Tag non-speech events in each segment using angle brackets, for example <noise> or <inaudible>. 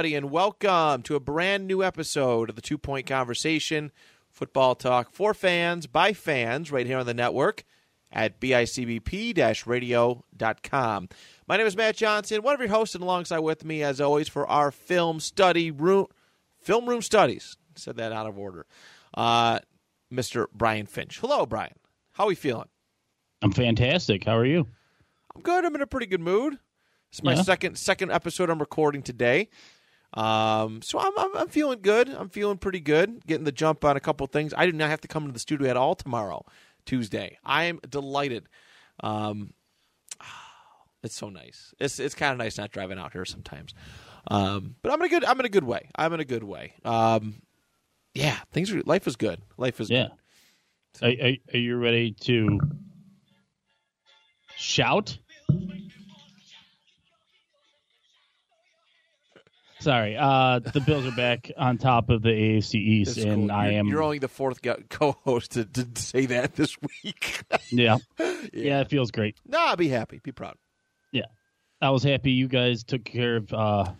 Everybody, and welcome to a brand new episode of the Two Point Conversation Football Talk for fans by fans right here on the network at bicbp radio.com. My name is Matt Johnson, one of your hosts, and alongside with me, as always, for our film study room, film room studies. Said that out of order. Uh, Mr. Brian Finch. Hello, Brian. How are we feeling? I'm fantastic. How are you? I'm good. I'm in a pretty good mood. It's my Yeah. second second episode I'm recording today. Um, so I'm, I'm I'm feeling good. I'm feeling pretty good. Getting the jump on a couple things. I do not have to come to the studio at all tomorrow, Tuesday. I am delighted. Um, <sighs> it's so nice. It's it's kind of nice not driving out here sometimes. Um, but I'm in a good I'm in a good way. I'm in a good way. Um, yeah, things are life is good. Life is Yeah. good. Are, are, are you ready to shout? Sorry, uh, the Bills are back on top of the AFC East, It's and cool. I You're- am. You're only the fourth go- co-host to, to say that this week. <laughs> yeah, yeah, it feels great. No, nah, be happy. Be proud. Yeah, I was happy you guys took care of uh,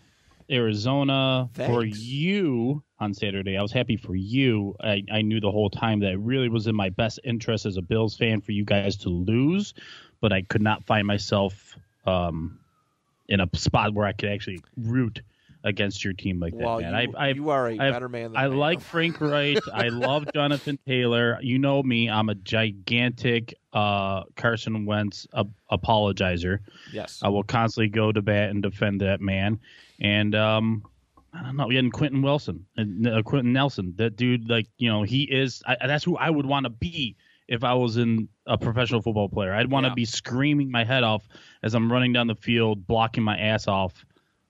Arizona for you on Saturday. I was happy for you. I, I knew the whole time that it really was in my best interest as a Bills fan for you guys to lose, but I could not find myself um, in a spot where I could actually root against your team like that. Well, man. you, I, I, you are a I- better man than I am. like Frank Reich. I <laughs> love Jonathan Taylor. You know me. I'm a gigantic uh, Carson Wentz ap- apologizer. Yes. I will constantly go to bat and defend that man. And um, I don't know. We had Quentin Wilson, and uh, Quentin Nelson. That dude, like you know, he is. I, that's who I would want to be if I was in a professional football player. I'd want to Yeah. be screaming my head off as I'm running down the field, blocking my ass off.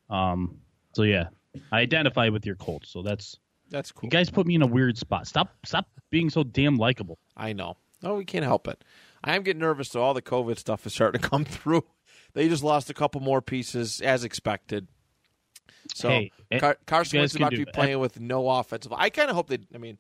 Um, so yeah, I identify with your Colts. So that's That's cool. you guys put me in a weird spot. Stop, stop being so damn likable. I know. No, we can't help it. I am getting nervous, though. All the COVID stuff is starting to come <laughs> through. They just lost a couple more pieces, as expected. So Hey, eh, Car- Carson Wentz is about to be it. playing with no offensive. I kind of hope they. I mean,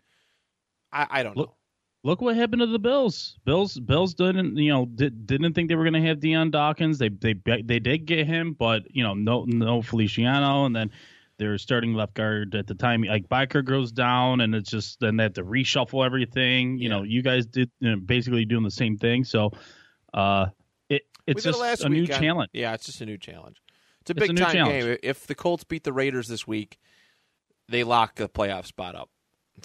I, I don't Look- know. Look what happened to the Bills. Bills Bills didn't you know did, didn't think they were going to have Dion Dawkins. They they they did get him, but you know no no Feliciano, and then their starting left guard at the time like Biker goes down, and it's just then they have to reshuffle everything. You Yeah. know you guys did you know, basically doing the same thing. So uh, it it's just a new challenge. Yeah, it's just a new challenge. It's a It's a big time challenge. game. If the Colts beat the Raiders this week, they lock the playoff spot up.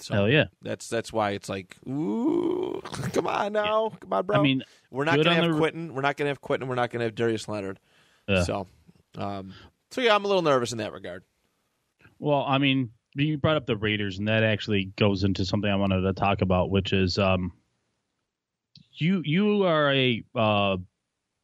So Hell yeah! that's that's why it's like, ooh, <laughs> come on now, come on, bro. I mean, We're not going to have the- Quentin. We're not going to have Quentin. We're not going to have Darius Leonard. Yeah. So, um, so yeah, I'm a little nervous in that regard. Well, I mean, you brought up the Raiders, and that actually goes into something I wanted to talk about, which is um, you you are a uh,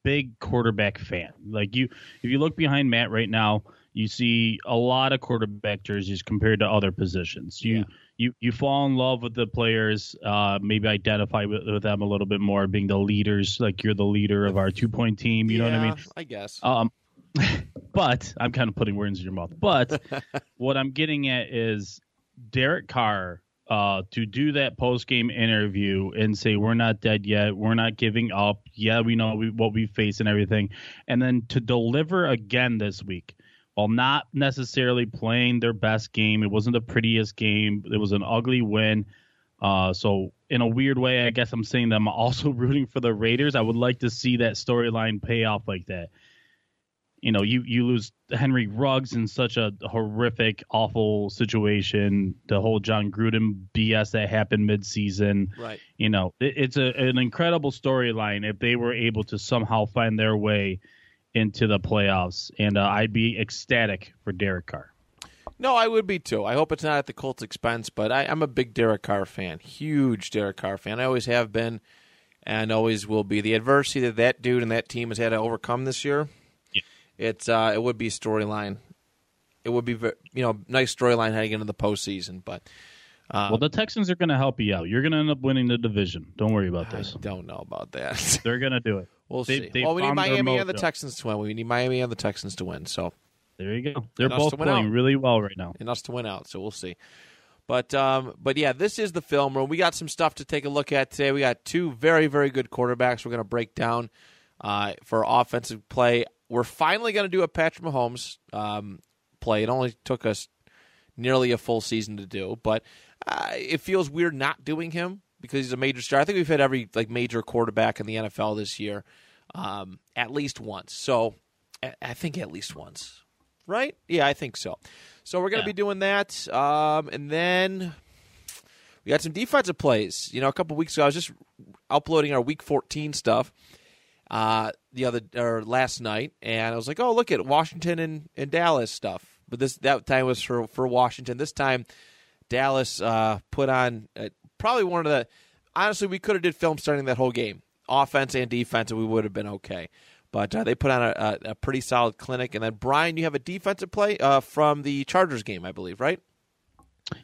big quarterback fan. Like you, if you look behind Matt right now, you see a lot of quarterback jerseys compared to other positions. You Yeah. You you fall in love with the players, uh, maybe identify with, with them a little bit more, being the leaders. Like you're the leader of our two point team. You know what I mean? I guess. Um, <laughs> but I'm kind of putting words in your mouth. But <laughs> what I'm getting at is Derek Carr uh, to do that post game interview and say we're not dead yet, we're not giving up. Yeah, we know we, what we face and everything, and then to deliver again this week. While not necessarily playing their best game, it wasn't the prettiest game. It was an ugly win. Uh, so in a weird way, I guess I'm saying that I'm also <laughs> rooting for the Raiders. I would like to see that storyline pay off like that. You know, you you lose Henry Ruggs in such a horrific, awful situation. The whole Jon Gruden BS that happened midseason. right. You know, it, it's a, an incredible storyline if they were able to somehow find their way into the playoffs, and uh, I'd be ecstatic for Derek Carr. No, I would be too. I hope it's not at the Colts' expense, but I, I'm a big Derek Carr fan, huge Derek Carr fan. I always have been. and always will be. The adversity that that dude and that team has had to overcome this year, Yeah. it's uh, it would be storyline. It would be you know nice storyline heading into the postseason, but well, the Texans are going to help you out. You're going to end up winning the division. Don't worry about I this. don't know about that. They're going to do it. We'll They- see. they well, we need Miami and the. Texans to win. We need Miami and the Texans to win. So There you go. They're And both playing out. really well right now. and us to win out. So we'll see. But um, but yeah, this is the film room. We got some stuff to take a look at today. We got two very very good quarterbacks. We're going to break down uh, for offensive play. We're finally going to do a Patrick Mahomes um, play. It only took us nearly a full season to do, but uh, it feels weird not doing him because he's a major star. I think we've had every like major quarterback in the NFL this year um, at least once. So I- think at least once, right? Yeah, I think so. So we're going to Yeah. be doing that, um, and then we got some defensive plays. You know, a couple weeks ago, I was just uploading our Week 14 stuff uh, the other or last night, and I was like, "Oh, look at Washington and, and Dallas stuff." But this that time was for for Washington. This time, Dallas uh, put on uh, probably one of the. Honestly, we could have did film starting that whole game, offense and defense, and we would have been okay. But uh, they put on a, a, a pretty solid clinic. And then Brian, you have a defensive play uh, from the Chargers game, I believe, right?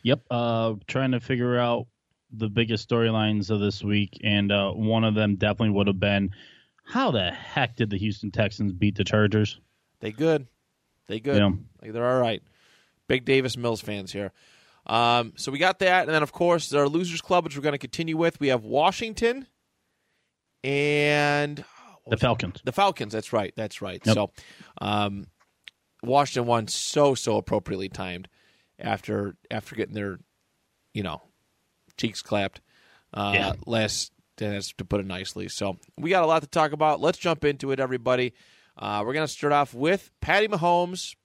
Yep. Uh, trying to figure out the biggest storylines of this week, and uh, one of them definitely would have been how the heck did the Houston Texans beat the Chargers? They good. They good. Yeah. Like, they're all right. Big Davis Mills fans here. Um, so we got that, and then of course our losers club, which we're going to continue with. We have Washington and The Falcons. the Falcons. That's right. That's right. Yep. So um, Washington won so so appropriately timed after after getting their you know cheeks clapped uh, Yeah. last that's to put it nicely. So we got a lot to talk about. Let's jump into it, everybody. Uh, we're going to start off with Patty Mahomes.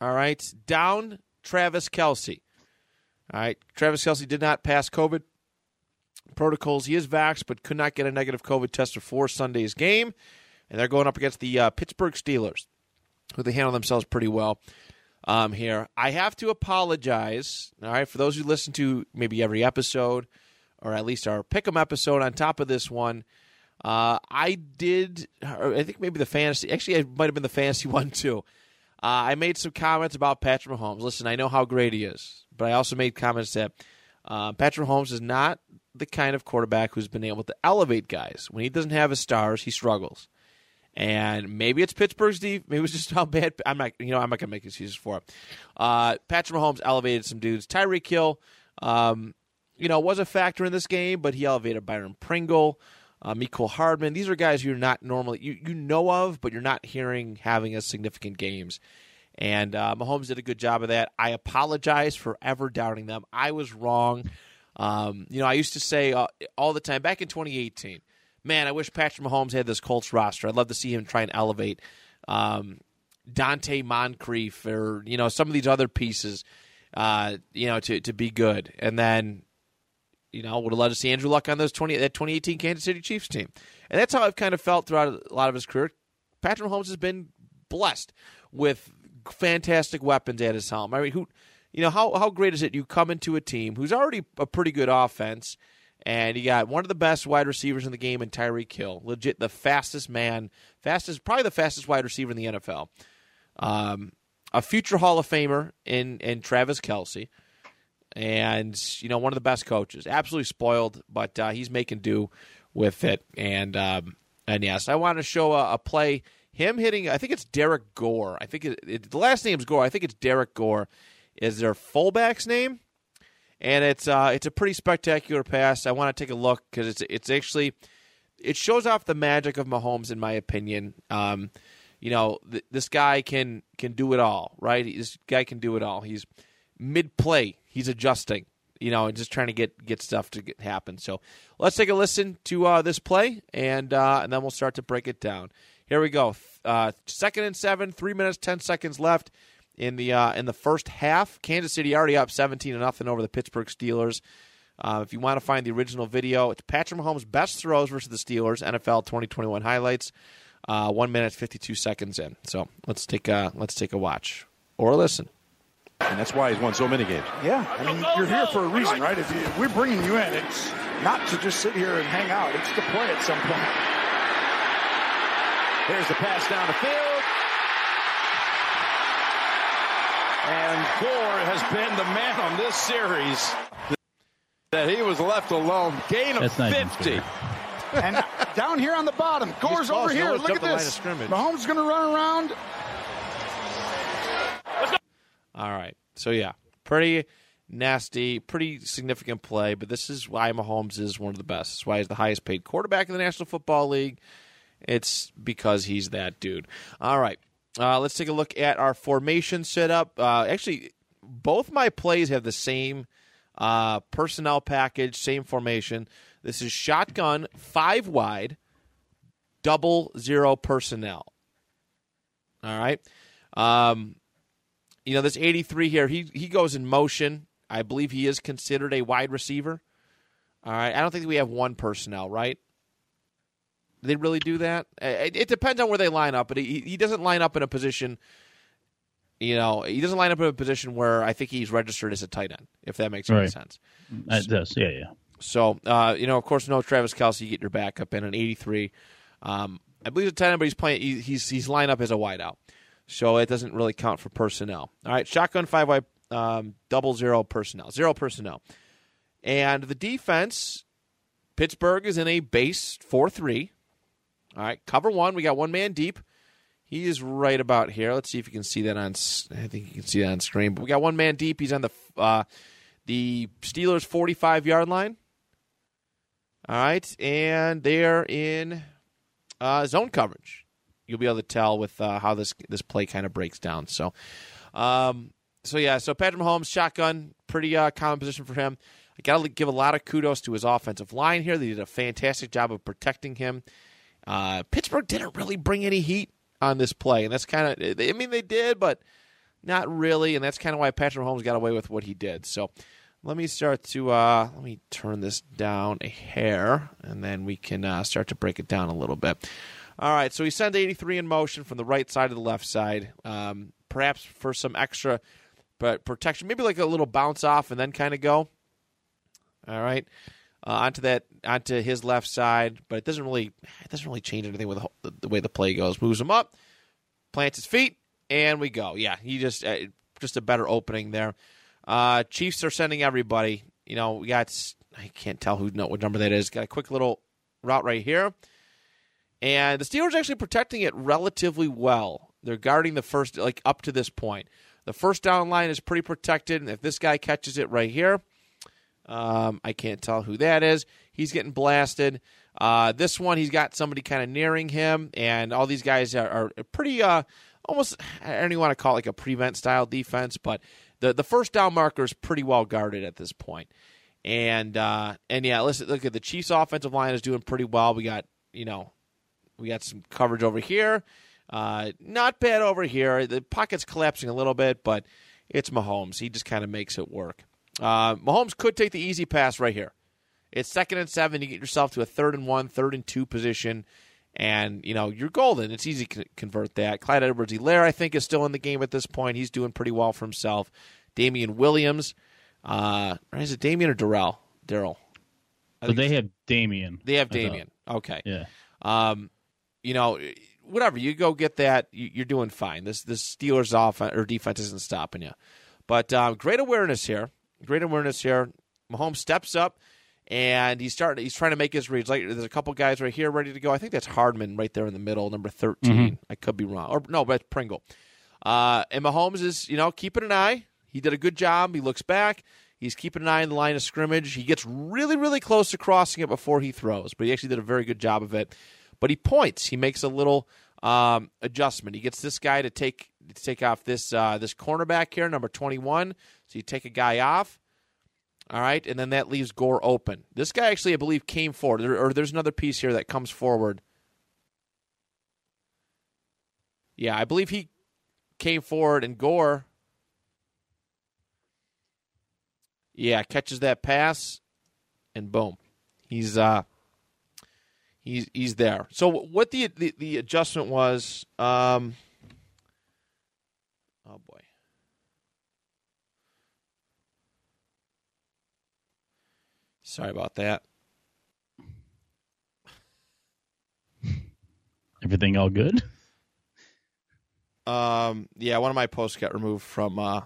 All right, down Travis Kelce. All right, Travis Kelce did not pass COVID protocols. He is vaxxed, but could not get a negative COVID test before Sunday's game. And they're going up against the uh, Pittsburgh Steelers, who they handle themselves pretty well um, here. I have to apologize, all right, for those who listen to maybe every episode, or at least our Pick'em episode on top of this one. Uh, I did, I think maybe the fantasy, actually, it might have been the fantasy <laughs> one too. Uh, I made some comments about Patrick Mahomes. Listen, I know how great he is, but I also made comments that uh, Patrick Mahomes is not the kind of quarterback who's been able to elevate guys. When he doesn't have his stars, he struggles. And maybe it's Pittsburgh's deep. Maybe it's just how bad. I'm not. You know, I'm not gonna make excuses for it. Uh, Patrick Mahomes elevated some dudes. Tyreek Hill, um, you know, was a factor in this game, but he elevated Byron Pringle, uh, Hardman. These are guys you're not normally you you know of, but you're not hearing having as significant games. And uh, Mahomes did a good job of that. I apologize for ever doubting them. I was wrong. Um, you know, I used to say uh, all the time back in 2018, man, I wish Patrick Mahomes had this Colts roster. I'd love to see him try and elevate um, Donte Moncrief or you know some of these other pieces, uh, you know, to to be good. And then, you know, would have loved to see Andrew Luck on those 20 that 2018 Kansas City Chiefs team. And that's how I've kind of felt throughout a lot of his career. Patrick Mahomes has been blessed with fantastic weapons at his helm. I mean, who, you know, how how great is it? You come into a team who's already a pretty good offense, and you got one of the best wide receivers in the game in Tyreek Hill, legit the fastest man, fastest, probably the fastest wide receiver in the NFL. Um, a future Hall of Famer in in Travis Kelce, and you know one of the best coaches. Absolutely spoiled, but uh, he's making do with it. And um, and yes, I want to show a, a play. Him hitting, I think it's Derrick Gore. I think it, it, the last name's Gore. I think it's Derrick Gore. Is their fullback's name? And it's uh, it's a pretty spectacular pass. I want to take a look because it's it's actually it shows off the magic of Mahomes, in my opinion. Um, you know, th- this guy can can do it all, right? This guy can do it all. He's mid play, he's adjusting, you know, and just trying to get get stuff to get, happen. So let's take a listen to uh, this play, and uh, and then we'll start to break it down. Here we go. Uh, second and seven, three minutes, ten seconds left in the uh, in the first half. Kansas City already up seventeen to nothing over the Pittsburgh Steelers. Uh, if you want to find the original video, it's Patrick Mahomes' best throws versus the Steelers NFL 2021 highlights. Uh, one minute fifty two seconds in. So let's take a let's take a watch or a listen. And that's why he's won so many games. Yeah, I mean, you're here for a reason, right? If, you, if we're bringing you in, it's not to just sit here and hang out. It's to play at some point. Here's the pass down the field. And Gore has been the man on this series that he was left alone. Gain of That's not 50. And down here on the bottom, Gore's close. over here. Look at jumped the line of this. scrimmage. Mahomes is going to run around. All right. So yeah, pretty nasty, pretty significant play. But this is why Mahomes is one of the best. It's why he's the highest paid quarterback in the National Football League. It's because he's that dude. All right. Uh, let's take a look at our formation setup. Uh, actually, both my plays have the same uh, personnel package, same formation. This is shotgun, five wide, double zero personnel. All right. Um, you know, this 83 here, he he goes in motion. I believe he is considered a wide receiver. All right. I don't think we have one personnel, right? Do they really do that? It, it depends on where they line up, but he, he doesn't line up in a position. You know, he doesn't line up in a position where I think he's registered as a tight end, if that makes any Right. sense. It does. Yeah, yeah. So, uh, you know, of course, no Travis Kelce. You get your backup in an 83. Um, I believe it's a tight end, but he's playing. he- He's he's lined up as a wideout, so it doesn't really count for personnel. All right, shotgun five wide, um, double zero personnel, zero personnel, and the defense. Pittsburgh is in a base four three. All right, cover one. We got one man deep. He is right about here. Let's see if you can see that on. I think you can see that on screen. But we got one man deep. He's on the uh, the Steelers' forty-five yard line. All right, and they're in uh, zone coverage. You'll be able to tell with uh, how this this play kind of breaks down. So, um, so yeah, so Patrick Mahomes shotgun, pretty uh, common position for him. I got to give a lot of kudos to his offensive line here. They did a fantastic job of protecting him. Uh, Pittsburgh didn't really bring any heat on this play, and that's kind of I mean they did, but not really, and that's kind of why Patrick Mahomes got away with what he did. So let me start to uh, let me turn this down a hair, and then we can uh, start to break it down a little bit. All right, so he sent 83 in motion from the right side to the left side, um, perhaps for some extra but protection, maybe like a little bounce off and then kind of go. All right, uh, onto that onto his left side, but it doesn't really it doesn't really change anything with the, the, the way the play goes. Moves him up, plants his feet, and we go. Yeah, he just uh, just a better opening there. Uh, Chiefs are sending everybody. You know, we got I can't tell who know what number that is. Got a quick little route right here, and the Steelers are actually protecting it relatively well. They're guarding the first like up to this point. The first down line is pretty protected, and if this guy catches it right here, um, I can't tell who that is. He's getting blasted. Uh, this one, he's got somebody kind of nearing him, and all these guys are, are pretty uh, almost. I don't even want to call it like a prevent style defense, but the the first down marker is pretty well guarded at this point. And uh, and yeah, listen, look at the Chiefs' offensive line is doing pretty well. We got you know we got some coverage over here. Uh, not bad over here. The pocket's collapsing a little bit, but it's Mahomes. He just kind of makes it work. Uh, Mahomes could take the easy pass right here. It's second and seven. You get yourself to a third and one, third and two position, and you know you're golden. It's easy to convert that. Clyde Edwards-Helaire, I think, is still in the game at this point. He's doing pretty well for himself. Damian Williams, uh, is it Damian or Darrell? Daryl. So they have Damien. they have. Damian. Okay. Yeah. Um, you know, whatever you go get that, you- you're doing fine. This this Steelers offense or defense isn't stopping you. But um, great awareness here. Great awareness here. Mahomes steps up and he's starting. He's trying to make his reads. Like there's a couple guys right here ready to go. I think that's Hardman right there in the middle, number 13 I could be wrong, or no, but that's Pringle. Uh, and Mahomes is you know keeping an eye. He did a good job. He looks back. He's keeping an eye on the line of scrimmage. He gets really, really close to crossing it before he throws, but he actually did a very good job of it. But he points. He makes a little um, adjustment. He gets this guy to take to take off this uh, this cornerback here, number twenty one. So you take a guy off. All right, and then that leaves Gore open. This guy actually, I believe, came forward, or, or there's another piece here that comes forward. Yeah, I believe he came forward, and Gore, yeah, catches that pass, and boom, he's uh, he's he's there. So what the the, the adjustment was? Um, Oh boy. Sorry about that. Everything all good? Um, yeah, one of my posts got removed from uh,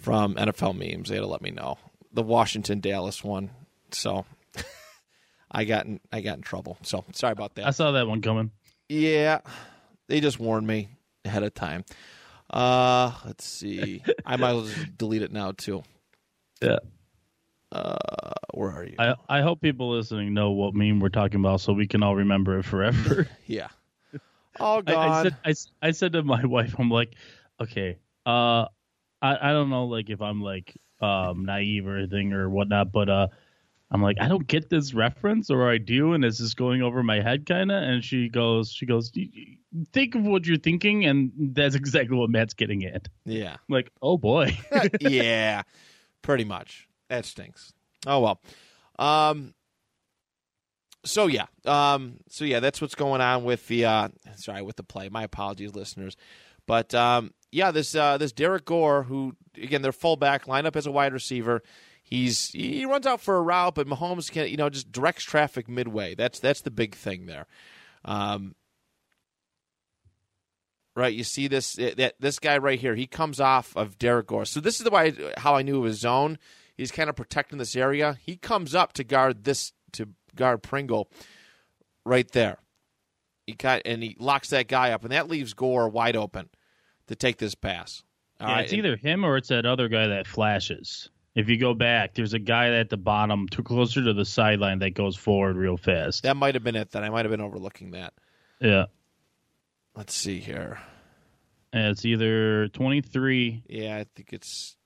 from NFL memes. They had to let me know the Washington Dallas one. So <laughs> I got in I got in trouble. So sorry about that. I saw that one coming. Yeah, they just warned me ahead of time. Uh, let's see. I might as well just delete it now too. Yeah. Uh, where are you? I, I hope people listening know what meme we're talking about so we can all remember it forever. <laughs> yeah. Oh I, God. I said I, I said to my <laughs> wife, I'm like, okay, uh, I, I don't know like if I'm like um naive or anything or whatnot, but uh, I'm like I don't get this reference or I do, and it's just going over my head kind of. And she goes, she goes, "Y- y- think of what you're thinking, and that's <laughs> exactly what Matt's getting at. yeah. I'm like, oh boy, <laughs> yeah, pretty much. That stinks. Oh well. Um. So yeah. Um. So yeah, that's what's going on with the. Uh, sorry, with the play. My apologies, listeners. But um. Yeah, this uh, this Derrick Gore, who again their fullback, line up as a wide receiver. He's he runs out for a route, but Mahomes can you know just directs traffic midway. That's that's the big thing there. Um, right? You see this that this guy right here. He comes off of Derrick Gore. So this is the way how I knew it was zone. He's kind of protecting this area. He comes up to guard this to guard Pringle right there. He cut and he locks that guy up, and that leaves Gore wide open to take this pass. All yeah, right, it's either him or it's that other guy that flashes. If you go back, there's a guy at the bottom, too closer to the sideline, that goes forward real fast. that might have been it. Then I might have been overlooking that. Yeah. Let's see here. And it's either 23 Yeah, I think it's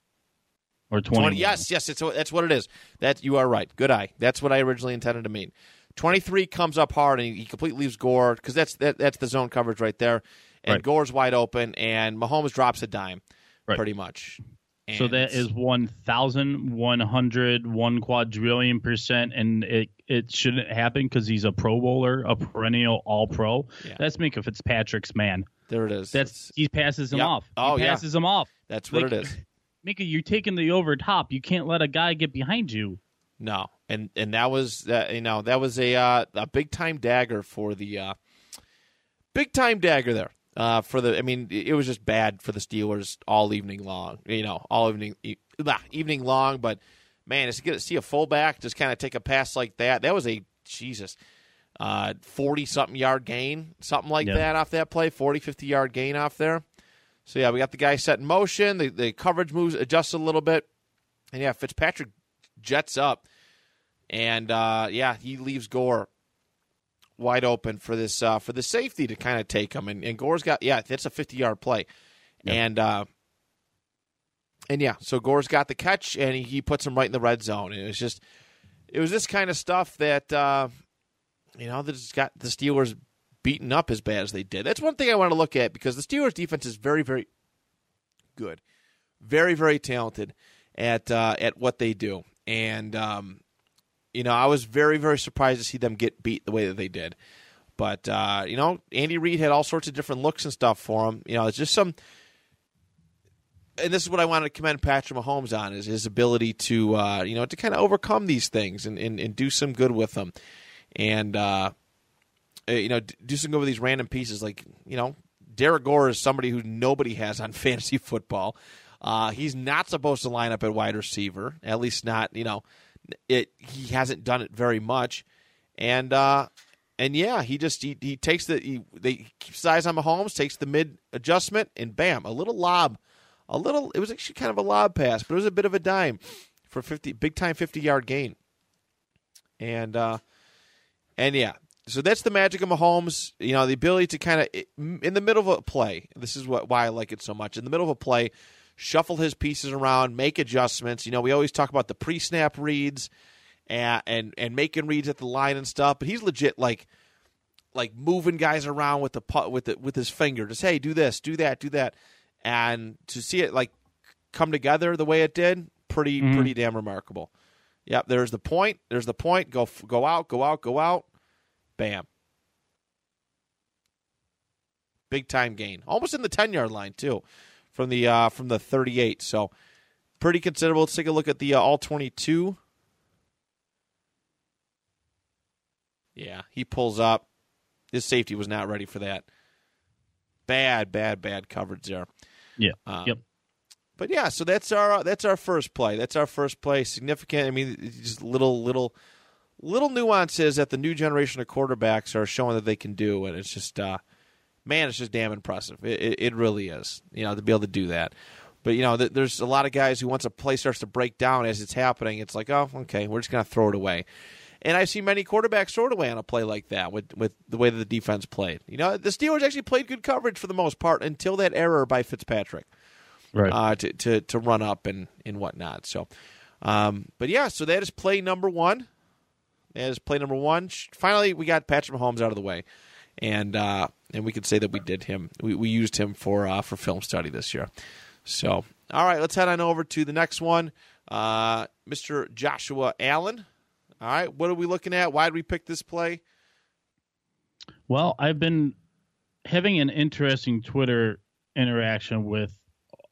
or 21. 20, yes, yes, it's, that's what it is. That you are right. Good eye. That's what I originally intended to mean. Twenty three comes up hard and he, completely leaves Gore because that's that, that's the zone coverage right there, and Right. Gore's wide open and Mahomes drops a dime, Right. pretty much. So And that it's- is 1,100, one quadrillion percent, and it, it shouldn't happen because he's a Pro Bowler, a perennial All Pro. Yeah. That's Minkah Fitzpatrick's man. there it is. That's he passes him Yep. off. Oh, he yeah. passes him off. that's what like- it is. <laughs> Minkah, you're taking the over top. You can't let a guy get behind you. No, and and that was that you know that was a uh, a big time dagger for the uh, big time dagger there uh, for the. I mean, it was just bad for the Steelers all evening long. You know, all evening e- blah, evening long. But man, it's good to see a fullback just kind of take a pass like that. That was a Jesus. Forty something yard gain, something like Yeah. that off that play. 40, 50 yard gain off there. So yeah, we got the guy set in motion. The the coverage moves adjusts a little bit, and yeah, Fitzpatrick jets up, and uh, yeah, he leaves Gore wide open for this uh, for the safety to kind of take him, and, and Gore's got yeah, that's a fifty yard play, and uh, and yeah, so Gore's got the catch, and he, he puts him right in the red zone. And it was just it was this kind of stuff that uh, you know that has got the Steelers beaten up as bad as they did. That's one thing I want to look at because the Steelers defense is very very good, very very talented at uh, at what they do, and um, you know I was very very surprised to see them get beat the way that they did. But uh, you know, Andy Reid had all sorts of different looks and stuff for him. You know, it's just some and this is what I wanted to commend Patrick Mahomes on is his ability to uh, you know to kind of overcome these things and, and, and do some good with them, and uh, uh, you know do some good with these random pieces like you know Derrick Gore is somebody who nobody has on <laughs> fantasy football. Uh, he's not supposed to line up at wide receiver, at least not you know it. He hasn't done it very much, and uh, and yeah, he just he, he takes the he, they he keeps his eyes on Mahomes, takes the mid adjustment, and bam, a little lob a little it was actually kind of a lob pass but it was a bit of a dime for 50 big time 50 yard gain and uh and yeah so that's the magic of Mahomes you know the ability to kind of in the middle of a play this is what why I like it so much in the middle of a play shuffle his pieces around make adjustments you know we always talk about the pre-snap reads and and, and making reads at the line and stuff but he's legit like like moving guys around with the pu- with the, with his finger just hey do this do that do that and to see it like come together the way it did, pretty mm-hmm. pretty damn remarkable. Yep, there's the point. There's the point. Go go out, go out, go out. Bam. Big time gain, almost in the ten yard line too, from the uh, from the thirty eight. So pretty considerable. Let's take a look at the uh, all twenty two. Yeah, he pulls up. his safety was not ready for that. Bad, bad, bad coverage there. Yeah. Um, yep. But yeah, so that's our that's our first play. That's our first play. Significant. I mean, just little little little nuances that the new generation of quarterbacks are showing that they can do, and it's just uh, man, it's just damn impressive. It, it, it really is. You know, to be able to do that. But you know, th- there's a lot of guys who once a play starts to break down as it's happening, it's like, oh, okay, we're just gonna throw it away. And I've seen many quarterbacks throw it away on a play like that with with the way that the defense played. You know, the Steelers actually played good coverage for the most part until that error by Fitzpatrick Right. uh, to, to to run up and and whatnot. So, um, but yeah, so that is play number one. That is play number one. Finally, we got Patrick Mahomes out of the way, and uh, and we could say that we did him. We, we used him for uh, for film study this year. So, all right, let's head on over to the next one, uh, Mr. Joshua Allen. All right, what are we looking at? Why did we pick this play? Well, I've been having an interesting Twitter interaction with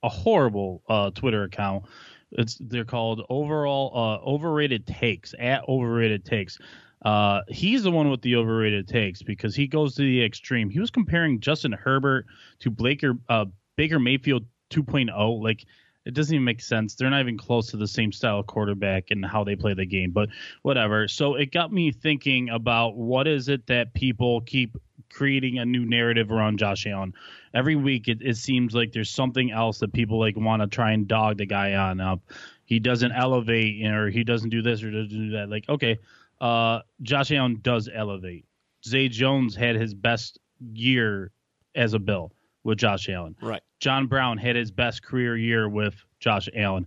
a horrible uh, Twitter account. It's they're called overall uh, overrated takes at overrated takes. Uh, he's the one with the overrated takes because he goes to the extreme. He was comparing Justin Herbert to Baker uh, Baker Mayfield 2.0. Like it doesn't even make sense. They're not even close to the same style of quarterback and how they play the game. But whatever. So it got me thinking about what is it that people keep creating a new narrative around Josh Allen. Every week it, it seems like there's something else that people like want to try and dog the guy on up. He doesn't elevate or he doesn't do this or doesn't do that. Like, okay, uh, Josh Allen does elevate. Zay Jones had his best year as a Bill with Josh Allen. Right. John Brown had his best career year with Josh Allen.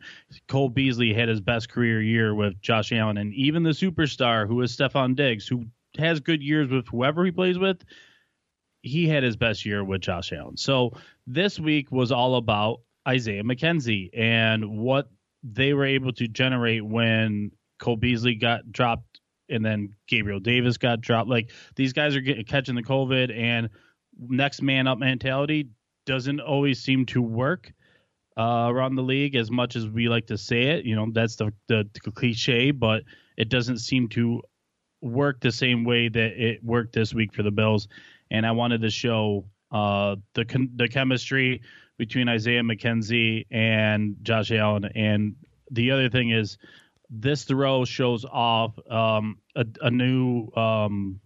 Cole Beasley had his best career year with Josh Allen. And even the superstar, who is Stefon Diggs, who has good years with whoever he plays with, he had his best year with Josh Allen. So this week was all about Isaiah McKenzie and what they were able to generate when Cole Beasley got dropped and then Gabriel Davis got dropped. Like these guys are getting catching the COVID and next man up mentality doesn't always seem to work uh, around the league as much as we like to say it. You know, that's the, the, the cliche, but it doesn't seem to work the same way that it worked this week for the Bills. And I wanted to show uh, the the chemistry between Isaiah McKenzie and Josh Allen. And the other thing is, this throw shows off um, a, a new um,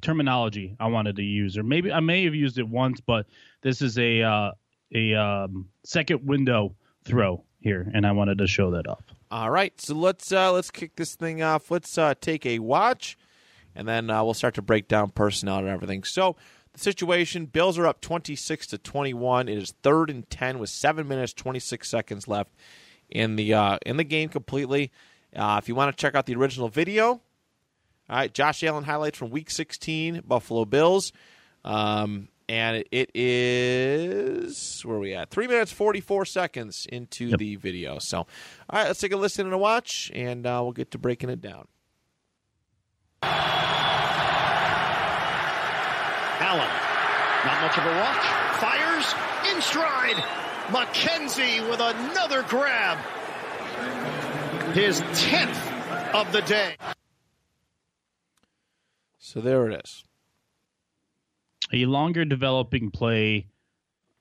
terminology I wanted to use, or maybe I may have used it once, but this is a uh, a um, second window throw here, and I wanted to show that off. All right, so let's uh, let's kick this thing off. Let's uh, take a watch, and then uh, we'll start to break down personnel and everything. So the situation: Bills are up twenty six to twenty one. It is third and ten with seven minutes twenty six seconds left in the uh, in the game completely. Uh, if you want to check out the original video, all right, Josh Allen highlights from Week 16 Buffalo Bills, um, and it is where are we at? Three minutes 44 seconds into Yep. the video. So, all right, let's take a listen and a watch, and uh, we'll get to breaking it down. Allen, not much of a watch. Fires in stride. McKenzie with another grab. His 10th of the day. So there it is. a longer developing play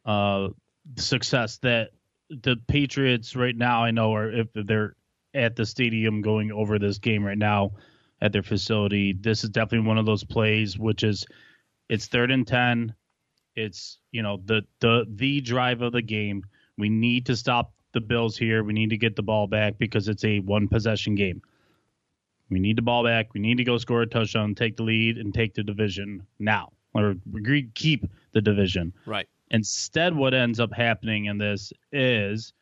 uh, success that the Patriots right now I know are if they're at the stadium going over this game right now at their facility. This is definitely one of those plays which is it's third and ten. It's you know the the the drive of the game. We need to stop the Bills here. We need to get the ball back because it's a one possession game. We need the ball back. We need to go score a touchdown, take the lead, and take the division now, or keep the division. Right. Instead, what ends up happening in this is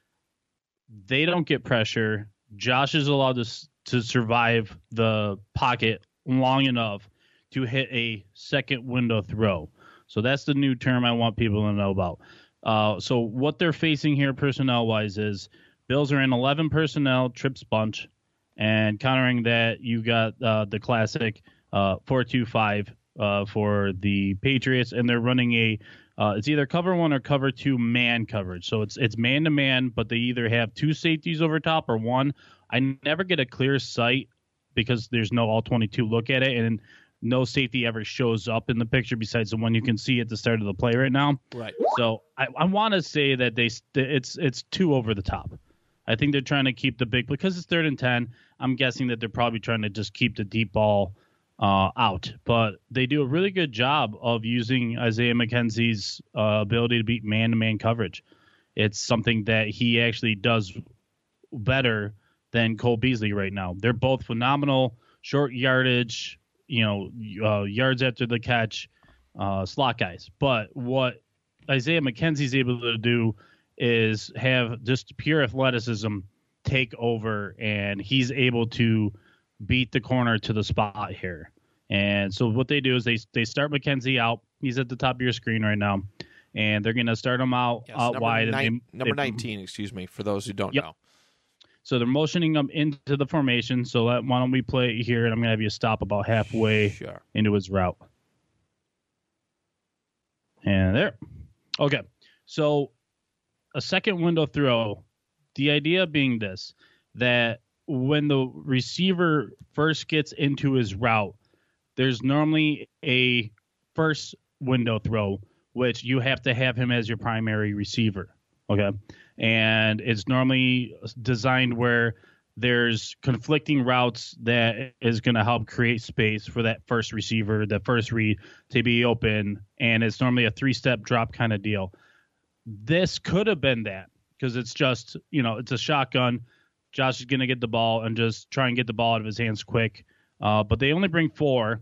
they don't get pressure. Josh is allowed to to survive the pocket long enough to hit a second window throw. So that's the new term I want people to know about. Uh, so what they're facing here, personnel wise, is Bills are in 11 personnel, trips bunch, and countering that, you got uh, the classic uh, 4-2-5 uh, for the Patriots, and they're running a uh, it's either cover one or cover two man coverage. So it's it's man to man, but they either have two safeties over top or one. I never get a clear sight because there's no all 22 look at it, and no safety ever shows up in the picture besides the one you can see at the start of the play right now. Right. So I, I want to say that they it's it's too over the top. I think they're trying to keep the big because it's third and ten. I'm guessing that they're probably trying to just keep the deep ball uh, out, but they do a really good job of using Isaiah McKenzie's uh, ability to beat man-to-man coverage. It's something that he actually does better than Cole Beasley right now. They're both phenomenal short yardage, you know, uh, yards after the catch, uh, slot guys. But what Isaiah McKenzie's able to do is have just pure athleticism take over, and he's able to beat the corner to the spot here. And so what they do is they they start McKenzie out. He's at the top of your screen right now, and they're going to start him out Yes, out number wide. nine- they, number they- 19, excuse me, for those who don't Yep. know. So they're motioning him into the formation. So let, why don't we play it here? And I'm going to have you stop about halfway Sure. into his route. And there. Okay. So a second window throw, the idea being this that when the receiver first gets into his route, there's normally a first window throw, which you have to have him as your primary receiver. Okay. And it's normally designed where there's conflicting routes that is going to help create space for that first receiver, that first read to be open. And it's normally a three step drop kind of deal. This could have been that because it's just, you know, it's a shotgun. Josh is going to get the ball and just try and get the ball out of his hands quick. Uh, but they only bring four,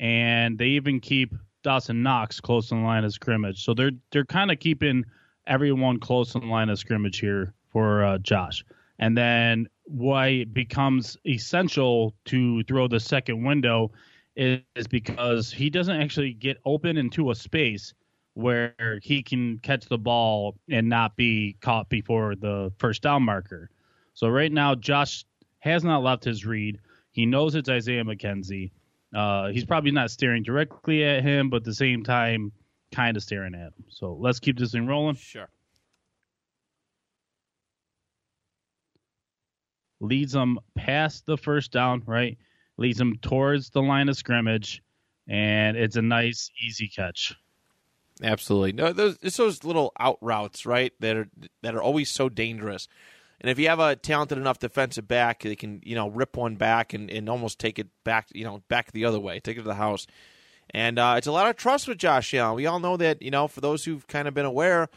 and they even keep Dawson Knox close in the line of scrimmage. So they're they're kind of keeping everyone close in line of scrimmage here for uh, Josh. And then why it becomes essential to throw the second window is, is because he doesn't actually get open into a space where he can catch the ball and not be caught before the first down marker. So right now, Josh has not left his read. He knows it's Isaiah McKenzie. Uh, he's probably not staring directly at him, but at the same time, kind of staring at him. So let's keep this thing rolling. Sure. Leads them past the first down, right? Leads them towards the line of scrimmage, and it's a nice, easy catch. Absolutely. No, those it's those little out routes, right? That are that are always so dangerous. And if you have a talented enough defensive back, they can you know rip one back and, and almost take it back, you know, back the other way, take it to the house. And uh, it's a lot of trust with Josh Allen. We all know that, you know, for those who've kind of been aware,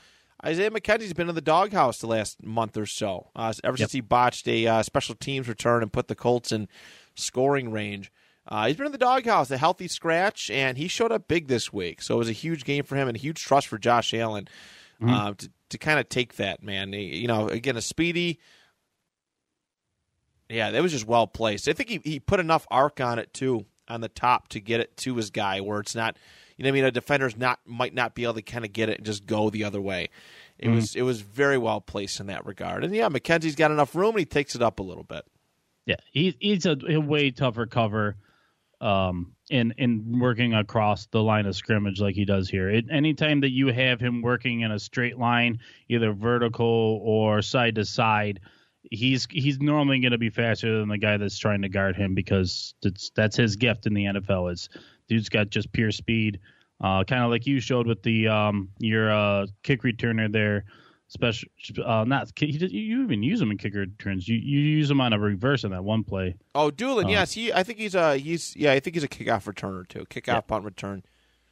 Isaiah McKenzie's been in the doghouse the last month or so. Uh, ever since he botched a uh, special teams return and put the Colts in scoring range. Uh, he's been in the doghouse, a healthy scratch, and he showed up big this week. So it was a huge game for him and a huge trust for Josh Allen uh, to, to kind of take that, man. You know, again, a speedy. Yeah, that was just well placed. I think he, he put enough arc on it, too, on the top to get it to his guy where it's not, you know I mean? A defender's not might not be able to kind of get it and just go the other way. It was it was very well placed in that regard. And yeah, McKenzie's got enough room and he takes it up a little bit. Yeah, he, he's a, a way tougher cover um, in in working across the line of scrimmage like he does here. It, anytime that you have him working in a straight line, either vertical or side to side, he's he's normally going to be faster than the guy that's trying to guard him because that's that's his gift in the NFL. Is dude's got just pure speed, uh, kind of like you showed with the um, your uh, kick returner there special uh not you, you even use them in kicker returns you you use them on a reverse in that one play Oh, Dulin, Uh, yes, he. I think he's a he's yeah. I think he's a kickoff returner too. Kickoff Yeah. punt return.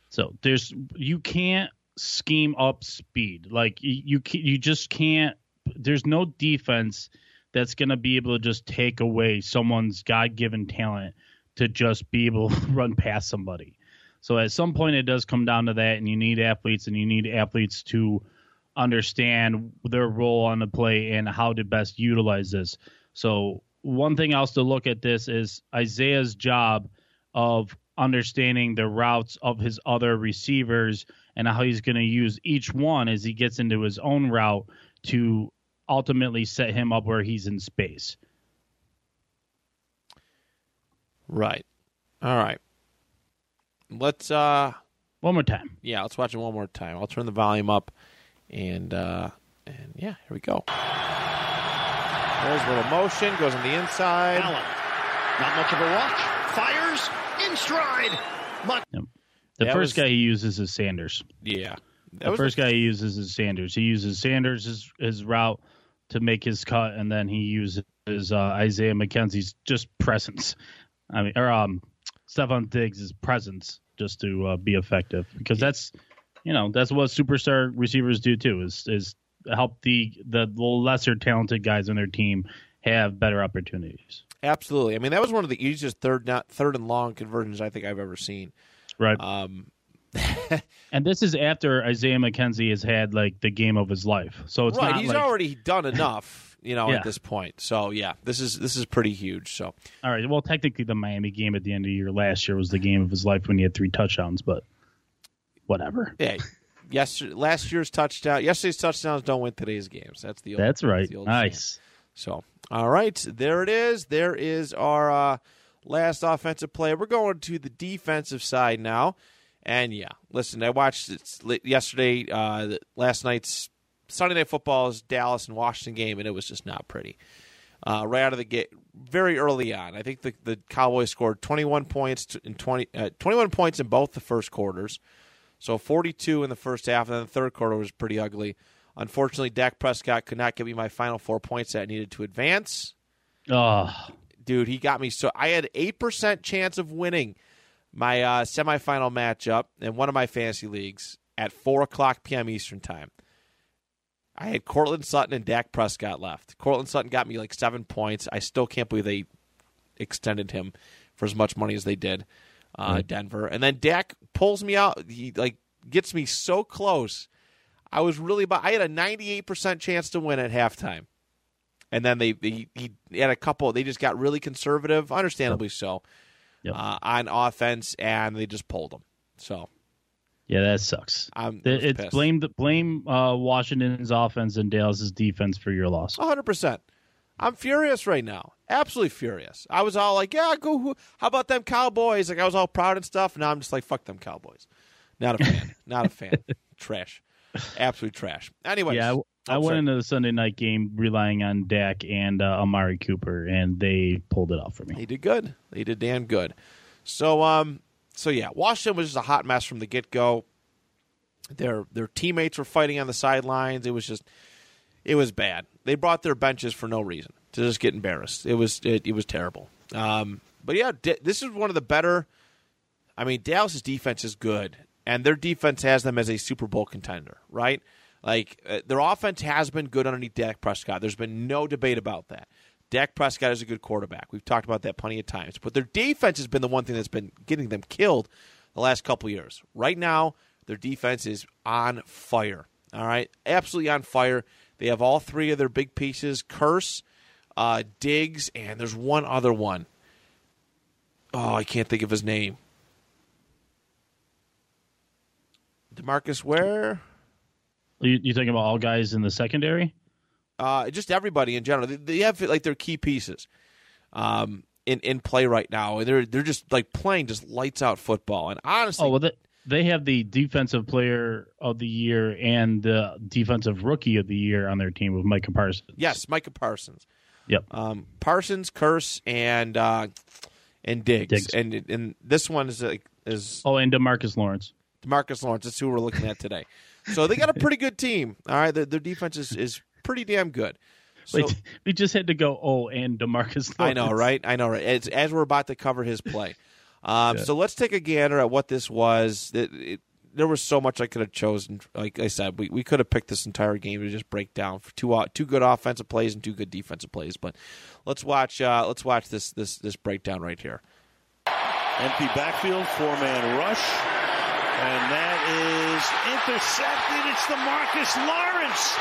so there's you can't scheme up speed like you you, you just can't there's no defense that's going to be able to just take away someone's god-given talent to just be able to <laughs> run past somebody so at some point it does come down to that and you need athletes and you need athletes to understand their role on the play and how to best utilize this. So one thing else to look at this is Isaiah's job of understanding the routes of his other receivers and how he's going to use each one as he gets into his own route to ultimately set him up where he's in space. Right. All right. Let's uh One more time. yeah, let's watch it one more time. I'll turn the volume up and uh and yeah, here we go. There's a little motion, goes on the inside. Allen. Not much of a watch. Fires in stride. Mc- The That first was- guy he uses is Sanders. Yeah. That The was first guy he uses is Sanders. He uses Sanders his, his route to make his cut, and then he uses uh, Isaiah McKenzie's just presence. I mean, or um, Stefon Diggs' presence just to uh, be effective because that's you know that's what superstar receivers do too is is help the the lesser talented guys on their team have better opportunities. Absolutely. I mean, that was one of the easiest third not third and long conversions I think I've ever seen. Right. Um, <laughs> and this is after Isaiah McKenzie has had like the game of his life. So it's right. He's like already done enough, you know, Yeah. at this point. So yeah, this is this is pretty huge. So All right. Well, technically, the Miami game at the end of the year last year was the game of his life when he had three touchdowns, but whatever. yeah, yes, last year's touchdown, yesterday's touchdowns don't win today's games. That's the old, That's right. saying. Nice. So, all right, there it is. There is our uh, last offensive play. We're going to the defensive side now. And yeah, listen, I watched it yesterday, uh, last night's Sunday Night Football's Dallas and Washington game, and it was just not pretty. Uh, right out of the gate, very early on, I think the, the Cowboys scored 21 points in 20, uh, 21 points in both the first quarters. So 42 in the first half, and then the third quarter was pretty ugly. Unfortunately, Dak Prescott could not give me my final four points that I needed to advance. Oh, Dude, he got me so I had eight percent chance of winning my uh, semifinal matchup in one of my fantasy leagues at four o'clock p.m. Eastern time. I had Courtland Sutton and Dak Prescott left. Courtland Sutton got me like seven points. I still can't believe they extended him for as much money as they did, uh, Denver. And then Dak pulls me out. He like gets me so close. I was really about. I had a ninety-eight percent chance to win at halftime, and then they, they he had a couple. They just got really conservative, understandably so, Yep. uh, on offense, and they just pulled them. So yeah, that sucks. I'm It- It's pissed. blame the blame uh, Washington's offense and Dallas's defense for your loss. 100%. I'm furious right now. Absolutely furious. I was all like, yeah, go. How about them Cowboys? Like, I was all proud and stuff. And now I'm just like, fuck them Cowboys. Not a fan. <laughs> Not a fan. trash. Absolute trash. Anyway. yeah, I, I went sorry. into the Sunday night game relying on Dak and uh, Amari Cooper, and they pulled it off for me. He did good. He did damn good. So, um, so yeah, Washington was just a hot mess from the get go. Their their teammates were fighting on the sidelines. It was just, it was bad. They brought their benches for no reason to just get embarrassed. It was it, it was terrible. Um, but yeah, D- this is one of the better. I mean, Dallas's defense is good, and their defense has them as a Super Bowl contender, right? Like uh, their offense has been good underneath Dak Prescott. There's been no debate about that. Dak Prescott is a good quarterback. We've talked about that plenty of times. But their defense has been the one thing that's been getting them killed the last couple years. Right now, their defense is on fire. All right, absolutely on fire. They have all three of their big pieces: Kearse, uh, Diggs, and there's one other one. Oh, I can't think of his name. Demarcus Ware. You, you talking about all guys in the secondary? uh, just everybody in general. They, they have like their key pieces um, in in play right now, and they're they're just like playing just lights out football. And honestly, Oh well, they, they have the defensive player of the year and the defensive rookie of the year on their team with Micah Parsons. yes, Micah Parsons, Yep. um, Parsons, Kearse, and uh, and Diggs. Diggs. and and this one is like is Oh, and Demarcus Lawrence. Demarcus Lawrence. That's who we're looking at today. <laughs> so they got a pretty good team. All right, their, their defense is, is pretty damn good. So, Wait, we just had to go. Oh, and Demarcus. Lawrence. I know, right? I know, right? As, as we're about to cover his play. <laughs> Um, So let's take a gander at what this was. It, it, there was so much I could have chosen. Like I said, we, we could have picked this entire game to just break down for two uh, two good offensive plays and two good defensive plays. But let's watch uh, let's watch this this this breakdown right here. Empty backfield, four man rush. And that is intercepted. It's Demarcus Lawrence.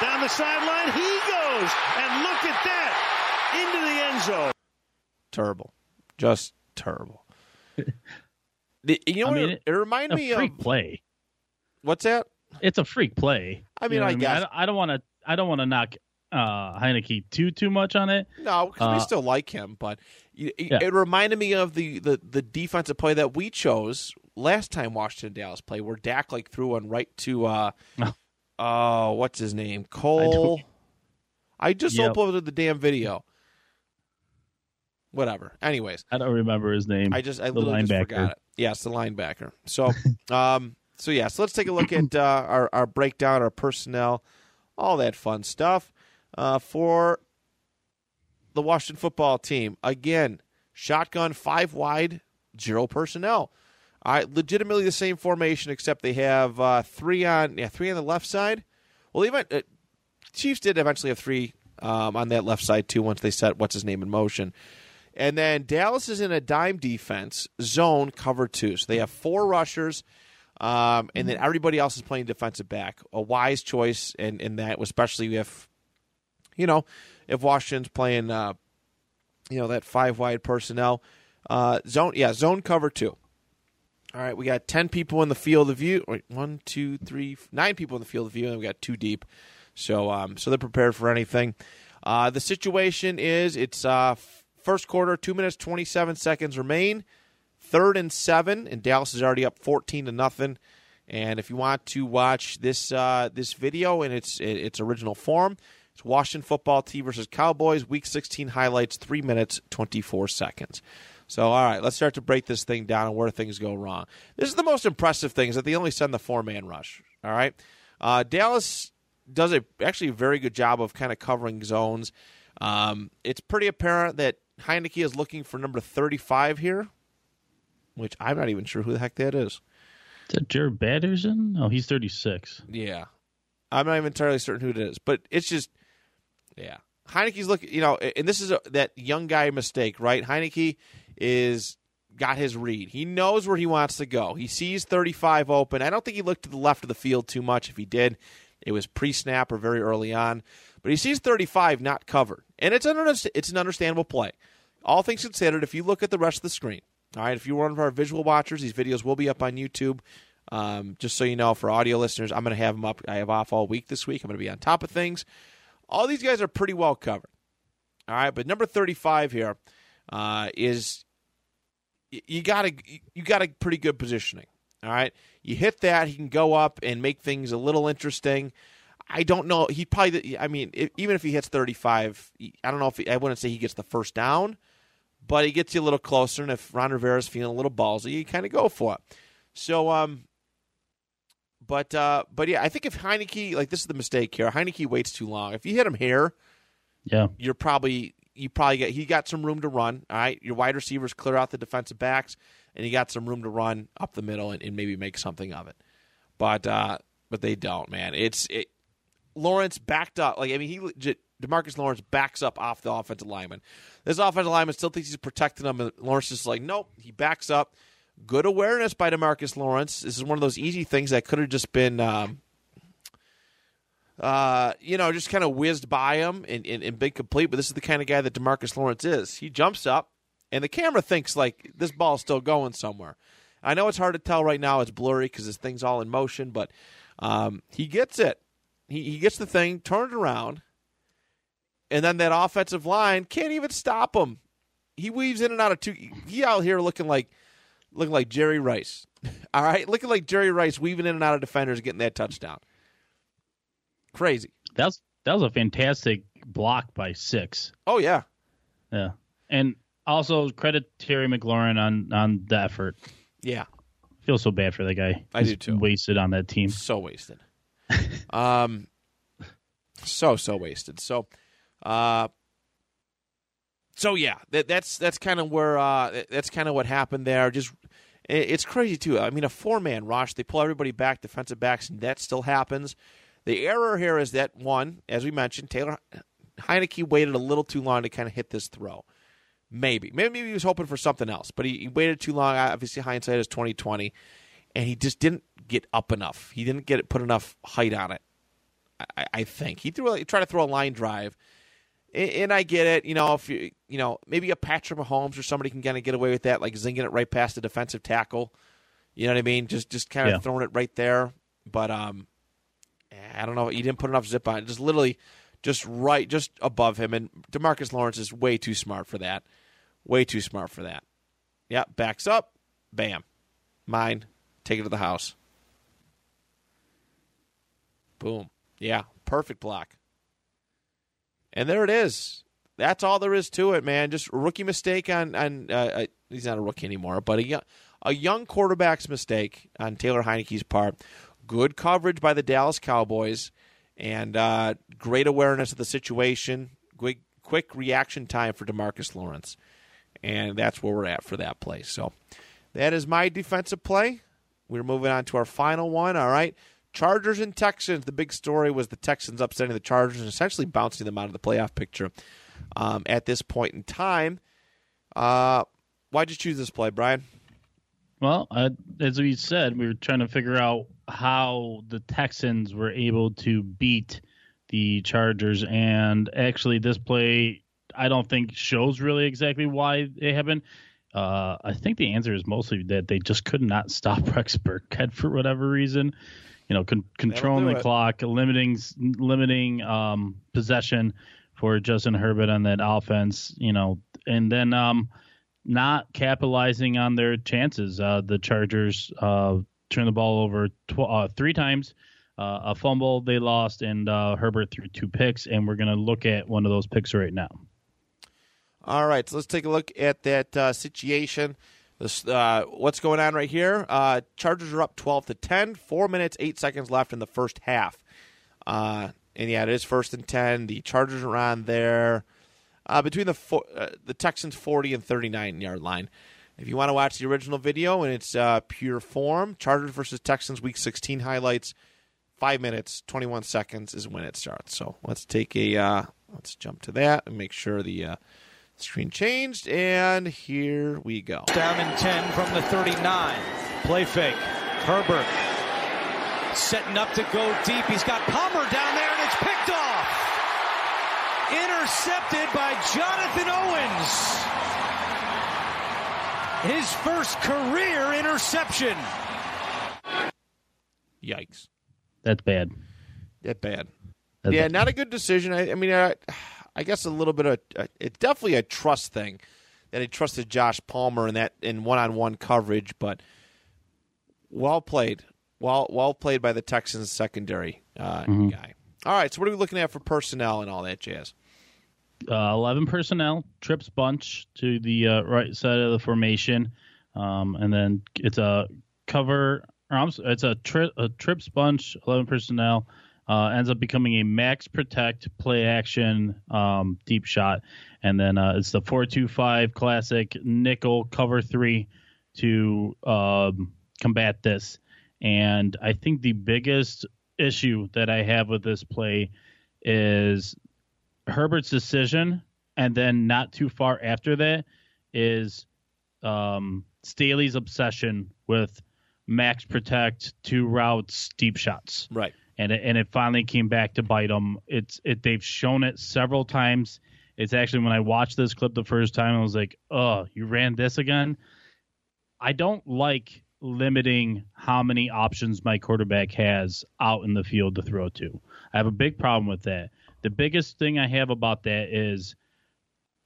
Down the sideline, he goes. And look at that. Into the end zone. Terrible, just terrible. <laughs> The- you know, I what mean, it, it reminded me of freak play. what's that? It's a freak play. I mean, You know I guess. I don't want to. I don't want to knock uh, Heinicke too too much on it. No, because we Uh, still like him, but it, it- Yeah. it reminded me of the, the, the defensive play that we chose last time Washington Dallas played, where Dak like threw one right to uh, <laughs> Oh. uh what's his name Cole. I, just Yep. uploaded the damn video. whatever. Anyways, I don't remember his name. I just I the literally just linebacker. forgot it. Yes, the linebacker. So, <laughs> um, so yeah, so let's take a look at uh, our our breakdown, our personnel, all that fun stuff uh, for the Washington football team. Again, shotgun five wide, zero personnel. Right, legitimately the same formation, except they have uh, three on yeah three on the left side. Well, even uh, Chiefs did eventually have three um, on that left side too once they set what's his name in motion. And then Dallas is in a dime defense zone cover two. So they have four rushers, um, and then everybody else is playing defensive back. A wise choice in, in that, especially if, you know, if Washington's playing, uh, you know, that five wide personnel. Uh, zone, yeah, zone cover two. All right, we got 10 people in the field of view. Wait, one, two, three, nine people in the field of view, and we got two deep. So, um, so they're prepared for anything. Uh, the situation is it's uh, first quarter, two minutes, 27 seconds remain. Third and seven, and Dallas is already up 14 to nothing. And if you want to watch this uh, this video in its its original form, it's Washington football team versus Cowboys, Week 16 highlights, three minutes 24 seconds. So, all right, let's start to break this thing down and where things go wrong. This is the most impressive thing is that they only send the four man rush. All right, uh, Dallas does a actually a very good job of kind of covering zones. Um, it's pretty apparent that Heinicke is looking for number 35 here, which I'm not even sure who the heck that is. Is that Jaret Patterson? No, he's 36. Yeah. I'm not even entirely certain who it is, but it's just, yeah. Heinicke's looking, you know, and this is a, that young guy mistake, right? Heinicke is got his read. He knows where he wants to go. He sees 35 open. I don't think he looked to the left of the field too much. If he did, it was pre-snap or very early on. But he sees 35 not covered, and it's an it's an understandable play. All things considered, if you look at the rest of the screen, all right, if you're one of our visual watchers, these videos will be up on YouTube. Um, just so you know, for audio listeners, I'm going to have them up. I have off all week this week. I'm going to be on top of things. All these guys are pretty well covered. All right, but number 35 here uh, is you got a you got a pretty good positioning. All right, you hit that, he can go up and make things a little interesting. I don't know. He probably. I mean, if, even if he hits 35, I don't know if he, I wouldn't say he gets the first down, but he gets you a little closer. And if Ron Rivera's feeling a little ballsy, you kind of go for it. So, um, but uh, but yeah, I think if Heinicke like this is the mistake here. Heinicke waits too long. If you hit him here, Yeah. you're probably you probably get he got some room to run. All right, your wide receivers clear out the defensive backs, and you got some room to run up the middle and, and maybe make something of it. But uh, but they don't, man. It's it. Lawrence backed up. Like I mean, he legit, Demarcus Lawrence backs up off the offensive lineman. This offensive lineman still thinks he's protecting him, and Lawrence is like, nope. He backs up. Good awareness by Demarcus Lawrence. This is one of those easy things that could have just been. Um, uh, you know, just kind of whizzed by him and, and, and been complete. But this is the kind of guy that Demarcus Lawrence is. He jumps up, and the camera thinks like this ball's still going somewhere. I know it's hard to tell right now; it's blurry because this thing's all in motion. But um, he gets it. He he gets the thing turned around, and then that offensive line can't even stop him. He weaves in and out of two. He out here looking like looking like Jerry Rice. All right, looking like Jerry Rice, weaving in and out of defenders, getting that touchdown. Crazy. That was that was a fantastic block by six. Oh yeah, Yeah. And also credit Terry McLaurin on on the effort. yeah. I Feel so bad for that guy. I He's do too. Wasted on that team. so wasted. <laughs> um, so so wasted. So, uh, so yeah, that that's that's kind of where uh that's kind of what happened there. Just it's crazy too. I mean, a four man rush, they pull everybody back, defensive backs, and that still happens. The error here is that one, as we mentioned, Taylor Heinicke waited a little too long to kind of hit this throw. Maybe, maybe he was hoping for something else, but he, he waited too long. Obviously, hindsight is twenty twenty, and he just didn't get up enough. He didn't get put enough height on it. I, I think he threw. He tried to throw a line drive, and, I get it. You know, if you you know maybe a Patrick Mahomes or somebody can kind of get away with that, like zinging it right past the defensive tackle. You know what I mean? Just just kind of Yeah. throwing it right there. But um, I don't know. He didn't put enough zip on it. Just literally, just right, just above him. And Demarcus Lawrence is way too smart for that. Way too smart for that. Yeah, backs up, bam, mine. Take it to the house. Boom. Yeah, perfect block. And there it is. that's all there is to it, man. Just a rookie mistake on on. Uh, uh, he's not a rookie anymore, but a young, a young quarterback's mistake on Taylor Heinicke's part. Good coverage by the Dallas Cowboys, and uh, great awareness of the situation. Quick, quick reaction time for Demarcus Lawrence, and that's where we're at for that play. So that is my defensive play. We're moving on to our final one. All right. Chargers and Texans. The big story was the Texans upsetting the Chargers and essentially bouncing them out of the playoff picture um, at this point in time. Uh, why'd you choose this play, Brian? Well, uh, as we said, we were trying to figure out how the Texans were able to beat the Chargers, and actually, this play I don't think shows really exactly why they haven't. Uh, I think the answer is mostly that they just could not stop <laughs> Rex Burkhead for whatever reason. You know, con- controlling the it. clock, limiting limiting um, possession for Justin Herbert on that offense. You know, and then um, not capitalizing on their chances. Uh, the Chargers uh, turned the ball over tw- uh, three times. Uh, a fumble they lost, and uh, Herbert threw two picks. And we're going to look at one of those picks right now. All right, so let's take a look at that uh, situation. This, uh, what's going on right here? Uh, Chargers are up twelve to ten. Four minutes, eight seconds left in the first half. Uh, and yeah, it is first and ten. The Chargers are on there uh, between the four, uh, the Texans forty and thirty nine yard line. If you want to watch the original video in its uh, pure form, Chargers versus Texans Week sixteen highlights. Five minutes, twenty one seconds is when it starts. So let's take a let's jump to that and make sure the screen changed. And here we go. Down in 10 from the 39. Play fake. Herbert setting up to go deep. He's got Palmer down there and it's picked off. Intercepted by Jonathan Owens. His first career interception. Yikes. That's bad. That bad. That's yeah, bad. not a good decision. I, I mean, I, I guess a little bit of it's definitely a trust thing that he trusted Josh Palmer in that in one-on-one coverage, but well played, well well played by the Texans secondary uh, Mm-hmm. guy. All right, so what are we looking at for personnel and all that jazz? uh, 11 personnel, trips bunch to the uh, right side of the formation. Um, and then it's a cover, or it's a, tri- a trips bunch, 11 personnel. Uh, ends up becoming a max protect play action um, deep shot. And then uh, it's the 425 classic nickel cover three to um, combat this. And I think the biggest issue that I have with this play is Herbert's decision, and then not too far after that is um, Staley's obsession with max protect, two routes, deep shots, Right. And it, and it finally came back to bite them. It's it they've shown it several times. It's actually when I watched this clip the first time, I was like, "Oh, you ran this again." I don't like limiting how many options my quarterback has out in the field to throw to. I have a big problem with that. The biggest thing I have about that is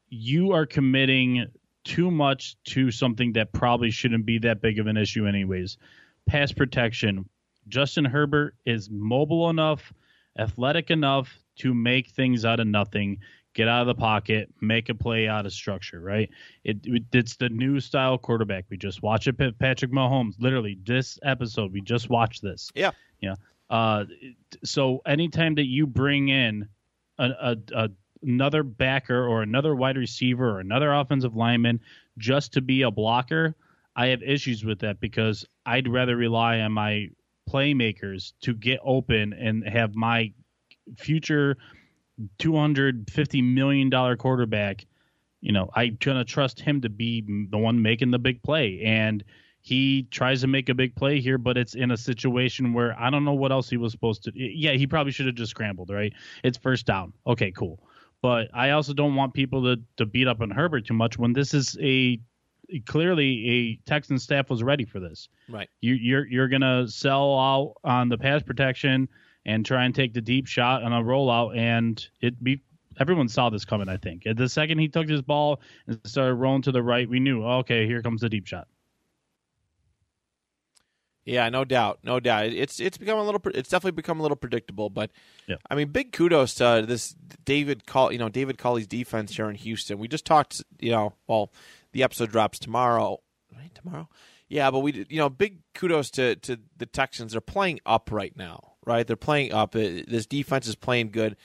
you are committing too much to something that probably shouldn't be that big of an issue, anyways. Pass protection. Justin Herbert is mobile enough, athletic enough to make things out of nothing, get out of the pocket, make a play out of structure, right? It, it- it's the new style quarterback. We just watched it, Patrick Mahomes. Literally, this episode, we just watched this. Yeah. Yeah. Uh, so anytime that you bring in a, a, a another backer or another wide receiver or another offensive lineman just to be a blocker, I have issues with that because I'd rather rely on my playmakers to get open and have my future 250 million dollar quarterback you know i'm gonna trust him to be the one making the big play. And he tries to make a big play here but it's in a situation where i don't know what else he was supposed to yeah he probably should have just scrambled right? It's first down. Okay cool. But i also don't want people to, to beat up on herbert too much when this is a clearly a texan staff was ready for this Right. you, you're you're gonna sell out on the pass protection and try and take the deep shot on a rollout, and it be everyone saw this coming. I think the second he took his ball and started rolling to the right, we knew okay, here comes the deep shot. Yeah, no doubt, no doubt. It's it's become a little. It's definitely become a little predictable. But Yeah. I mean, big kudos to this David Call. You know, David Culley's defense here in Houston. We just talked. You know, well, the episode drops tomorrow. Right, tomorrow. Yeah, but we, you know, big kudos to to the Texans. They're playing up right now. Right, they're playing up. Uh, This defense is playing good.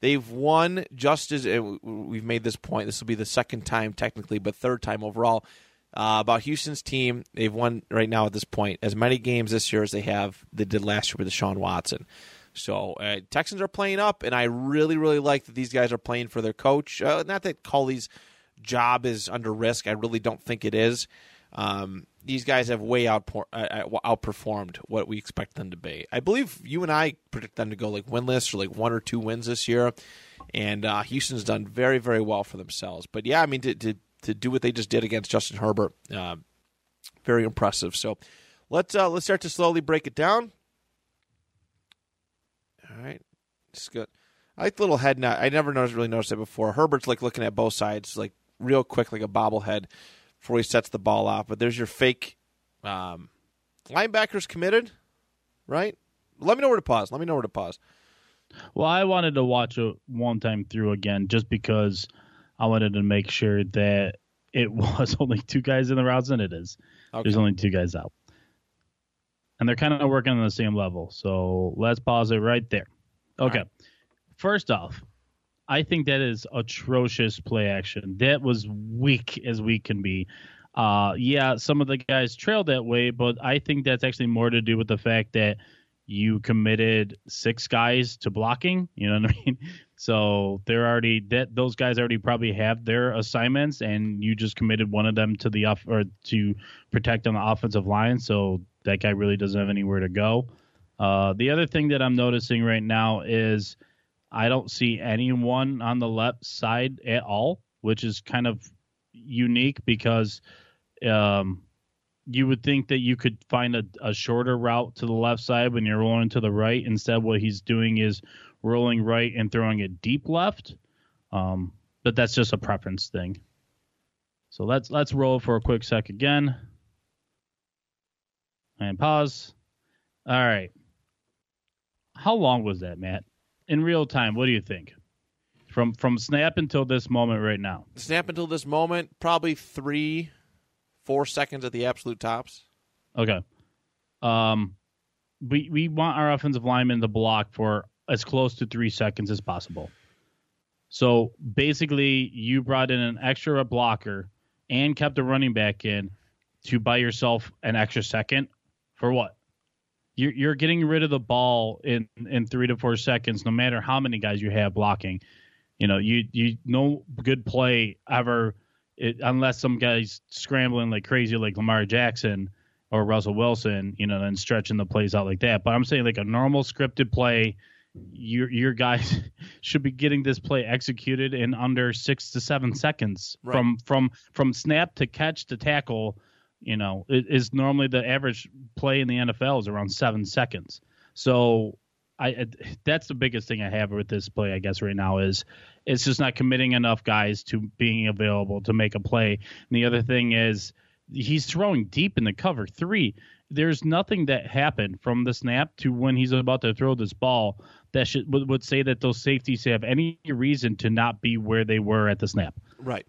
They've won just as we've made this point. This will be the second time technically, but third time overall. Uh, about Houston's team, they've won right now at this point as many games this year as they have they did last year with Deshaun Watson. So uh, Texans are playing up, and I really, really like that these guys are playing for their coach. Uh, not that Culley's job is under risk. I really don't think it is. Um, these guys have way outpour- uh, uh, outperformed what we expect them to be. I believe you and I predict them to go like winless or like one or two wins this year, and uh, Houston's done very, very well for themselves. But yeah, I mean to to, to do what they just did against Justin Herbert, uh, very impressive. So let's uh, let's start to slowly break it down. All right, it's good. I like the little head nod. I never noticed, really noticed it before. Herbert's like looking at both sides, like real quick, like a bobblehead, before he sets the ball off. But there's your fake um, linebackers committed, right? Let me know where to pause. Let me know where to pause. Well, I wanted to watch it one time through again just because I wanted to make sure that it <laughs> was only two guys in the routes, and it is. Okay. There's only two guys out. And they're kind of working on the same level. So let's pause it right there. Okay. right. First off, I think that is atrocious play action. That was weak as we can be. Uh, yeah, some of the guys trailed that way, but I think that's actually more to do with the fact that you committed six guys to blocking. You know what I <laughs> mean? So they're already that those guys already probably have their assignments, and you just committed one of them to the off or to protect on the offensive line. So that guy really doesn't have anywhere to go. Uh, the other thing that I'm noticing right now is I don't see anyone on the left side at all, which is kind of unique because um, you would think that you could find a, a shorter route to the left side when you're rolling to the right. Instead, what he's doing is rolling right and throwing it deep left. Um, but that's just a preference thing. So let's let's roll for a quick sec again. And pause. All right. How long was that, Matt? In real time, what do you think? From from snap until this moment right now. Snap until this moment, probably three, four seconds at the absolute tops. Okay. Um, we we want our offensive linemen to block for as close to three seconds as possible. So basically, you brought in an extra blocker and kept a running back in to buy yourself an extra second for what? You're you're getting rid of the ball in in three to four seconds, no matter how many guys you have blocking. You know, you you no good play ever, it, unless some guys scrambling like crazy, like Lamar Jackson or Russell Wilson, you know, and stretching the plays out like that. But I'm saying like a normal scripted play, your your guys <laughs> should be getting this play executed in under six to seven seconds Right. from from from snap to catch to tackle. You know, it is normally the average play in the NFL is around seven seconds. So I that's the biggest thing I have with this play, I guess, right now is it's just not committing enough guys to being available to make a play. And the other thing is he's throwing deep in the cover three. There's nothing that happened from the snap to when he's about to throw this ball that should would, would say that those safeties have any reason to not be where they were at the snap. Right.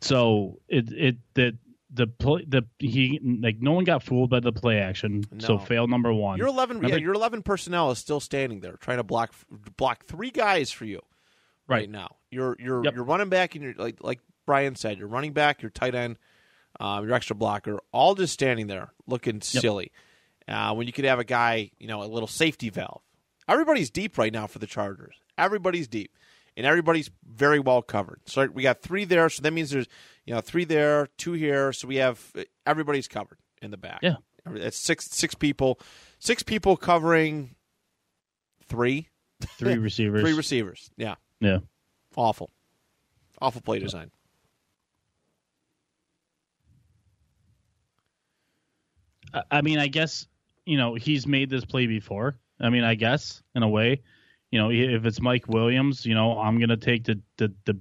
So it it that the play the he like no one got fooled by the play action. So fail number one. Your eleven, yeah, your eleven personnel is still standing there, trying to block block three guys for you right, Right. now. You're you're Yep. you're running back, and you're like like Brian said, you're running back, your tight end, um, your extra blocker, all just standing there looking silly. Uh, when you could have a guy, you know, a little safety valve. Everybody's deep right now for the Chargers. Everybody's deep, and everybody's very well covered. So we got three there, so that means there's you know three there, two here, so we have everybody's covered in the back. Yeah. That's six six people, six people covering three three <laughs> receivers. three receivers. Yeah, yeah. awful, awful play design. I- I mean, I guess you know he's made this play before. I mean, I guess in a way, you know, if it's Mike Williams, you know, I'm gonna take the the, the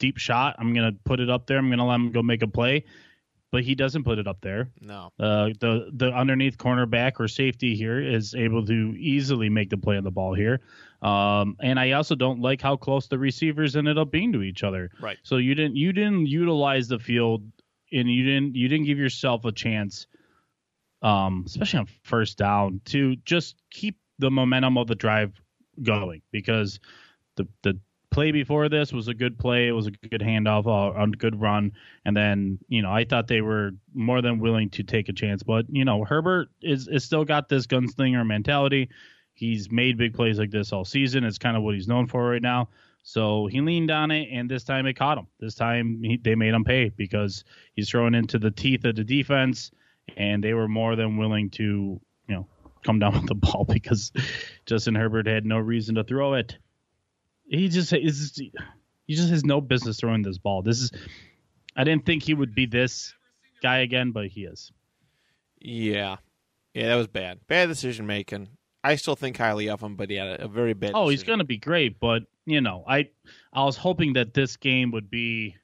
deep shot. I'm gonna put it up there. I'm gonna let him go make a play. but he doesn't put it up there. No. Uh, the the underneath cornerback or safety here is able to easily make the play on the ball here. Um, and I also don't like how close the receivers ended up being to each other. Right. So you didn't you didn't utilize the field and you didn't you didn't give yourself a chance, um, especially on first down, to just keep the momentum of the drive going because the the play before this was a good play. It was a good handoff, a good run, and then you know I thought they were more than willing to take a chance. But you know Herbert is is still got this gunslinger mentality. He's made big plays like this all season. It's kind of what he's known for right now. So he leaned on it, and this time it caught him. This time he, they made him pay because he's thrown into the teeth of the defense, and they were more than willing to, come down <laughs> with the ball because Justin Herbert had no reason to throw it. He just is. He just has no business throwing this ball. This is. I didn't think he would be this guy again, but he is. Yeah. Yeah, that was bad. Bad decision making. I still think highly of him, but he had a very bad. Oh, he's going to be great, but you know, I I was hoping that this game would be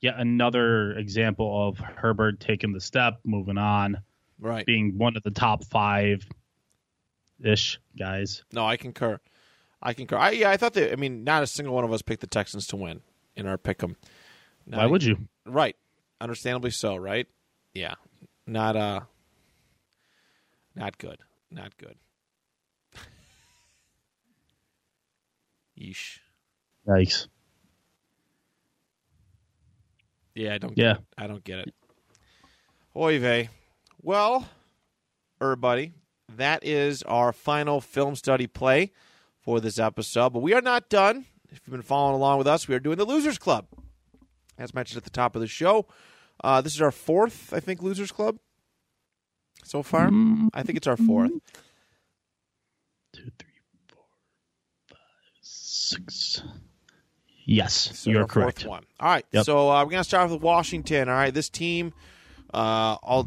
yet another example of Herbert taking the step, moving on, right. being one of the top five ish guys. No, I concur. I concur. I, yeah, I thought that. I mean, not a single one of us picked the Texans to win in our pick 'em. Why would you? Right. Understandably so. Right. Yeah. Not uh. Not good. Not good. <laughs> Yeesh. Yikes. Yeah, I don't. Yeah. It. I don't get it. Oy vey. Well, everybody, that is our final film study play for this episode. But we are not done. If you've been following along with us, we are doing the Losers Club, as mentioned at the top of the show. Uh, this is our fourth, I think, Losers Club so far. I think it's our fourth. Two, three, four, five, six. Yes, So you're correct. One. All right. Yep. So uh, we're gonna start with Washington. All right. This team, uh, all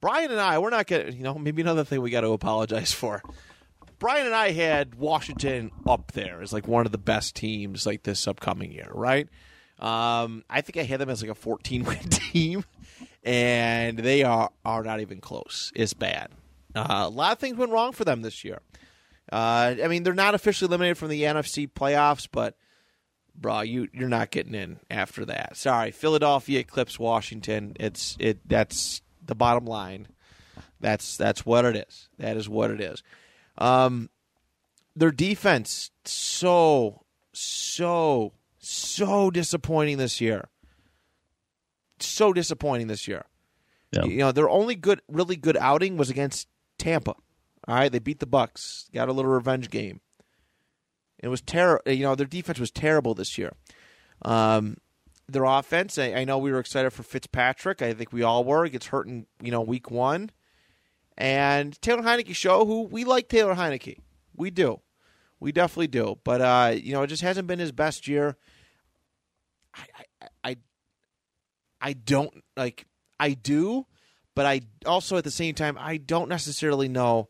Brian and I, we're not gonna. You know, maybe another thing we got to apologize for. Brian and I had Washington up there as like one of the best teams like this upcoming year, right? Um, I think I had them as like a 14 <laughs> win team, and they are are not even close. It's bad. Uh, a lot of things went wrong for them this year. Uh, I mean, they're not officially eliminated from the NFC playoffs, but bro, you you're not getting in after that. Sorry, Philadelphia eclipsed Washington. It's it that's the bottom line. That's that's what it is. That is what it is. Um, their defense so so so disappointing this year. So disappointing this year. Yeah. You know, their only good, really good outing was against Tampa. All right, they beat the Bucs, got a little revenge game. It was terrible. You know, their defense was terrible this year. Um, their offense, I, I know we were excited for Fitzpatrick. I think we all were. He gets hurt in you know week one, and Taylor Heinicke show who we like Taylor Heinicke. We do, we definitely do. But uh, you know, it just hasn't been his best year. I, I, I, I don't like. I do, but I also at the same time I don't necessarily know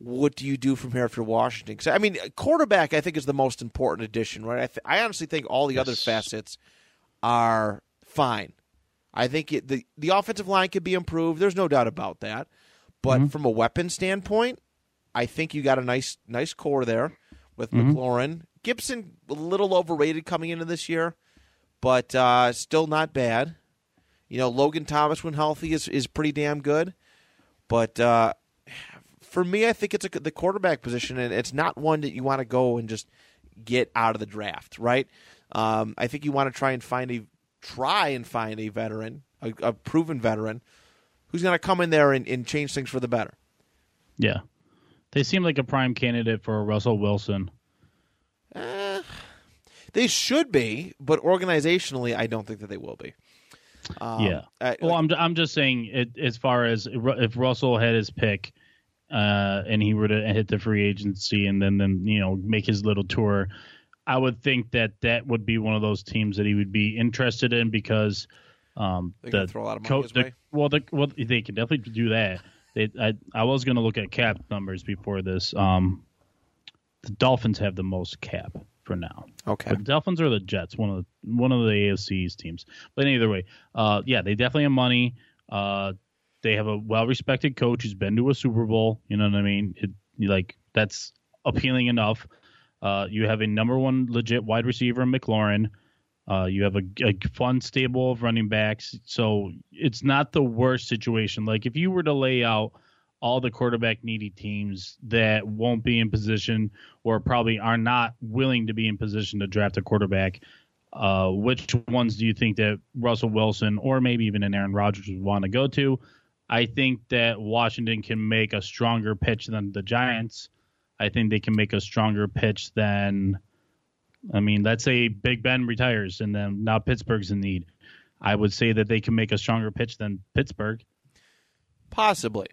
what do you do from here for Washington? 'Cause, I mean, quarterback I think is the most important addition, right? I, th- I honestly think all the other facets are fine. I think it, the the offensive line could be improved. There's no doubt about that. But from a weapon standpoint, I think you got a nice nice core there with McLaurin. Gibson a little overrated coming into this year, but uh, still not bad. You know, Logan Thomas when healthy is is pretty damn good. But uh, for me, I think it's a, the quarterback position, and it's not one that you want to go and just get out of the draft, right? Um, I think you want to try and find a try and find a veteran, a, a proven veteran, who's going to come in there and, and change things for the better. Yeah. They seem like a prime candidate for Russell Wilson. Eh, they should be, but organizationally, I don't think that they will be. Um, yeah. I- well, like- I'm I'm just saying it as far as if Russell had his pick, uh, and he were to hit the free agency and then then you know make his little tour, I would think that that would be one of those teams that he would be interested in because um the throw a lot of money co- the- way? well the well they can definitely do that. They, I I was gonna look at cap numbers before this. Um, the Dolphins have the most cap for now. Okay. But the Dolphins are the Jets, one of the one of the AFC's teams. But either way, uh, yeah, they definitely have money. Uh, they have a well respected coach who's been to a Super Bowl. You know what I mean? It, like that's appealing enough. Uh, you have a number one legit wide receiver in McLaurin. Uh, you have a, a fun stable of running backs, so it's not the worst situation. Like if you were to lay out all the quarterback needy teams that won't be in position or probably are not willing to be in position to draft a quarterback, uh, which ones do you think that Russell Wilson or maybe even an Aaron Rodgers would want to go to? I think that Washington can make a stronger pitch than the Giants. I think they can make a stronger pitch than I mean, let's say Big Ben retires and then now Pittsburgh's in need. I would say that they can make a stronger pitch than Pittsburgh. Possibly.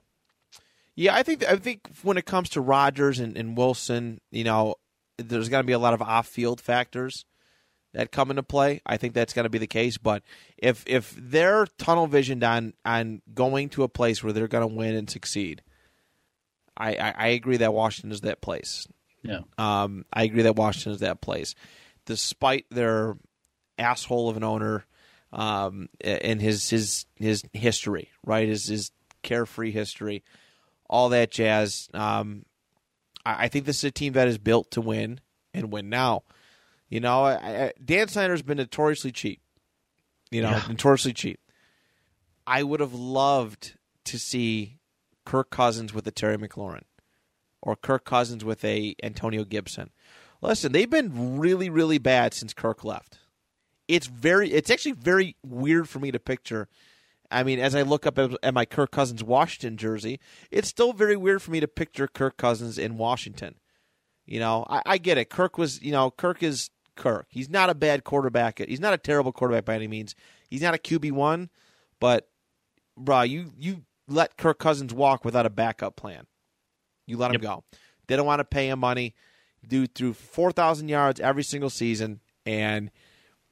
Yeah, I think I think when it comes to Rodgers and, and Wilson, you know, there's going to be a lot of off-field factors that come into play. I think that's going to be the case. But if if they're tunnel visioned on on going to a place where they're going to win and succeed, I, I, I agree that Washington is that place. Yeah. Um, I agree that Washington is that place, despite their asshole of an owner, um, and his his his history, right? His his carefree history, all that jazz. Um, I, I think this is a team that is built to win and win now. You know, I, I, Dan Snyder's been notoriously cheap. You know, Yeah. notoriously cheap. I would have loved to see Kirk Cousins with a Terry McLaurin or Kirk Cousins with a Antonio Gibson. Listen, they've been really, really bad since Kirk left. It's very, it's actually very weird for me to picture. I mean, as I look up at, my Kirk Cousins Washington jersey, it's still very weird for me to picture Kirk Cousins in Washington. You know, I, I get it. Kirk was, you know, Kirk is Kirk. He's not a bad quarterback. He's not a terrible quarterback by any means. He's not a QB one, but, bruh, you you let Kirk Cousins walk without a backup plan. You let him Yep. go. They don't want to pay him money. Dude threw four thousand yards every single season, and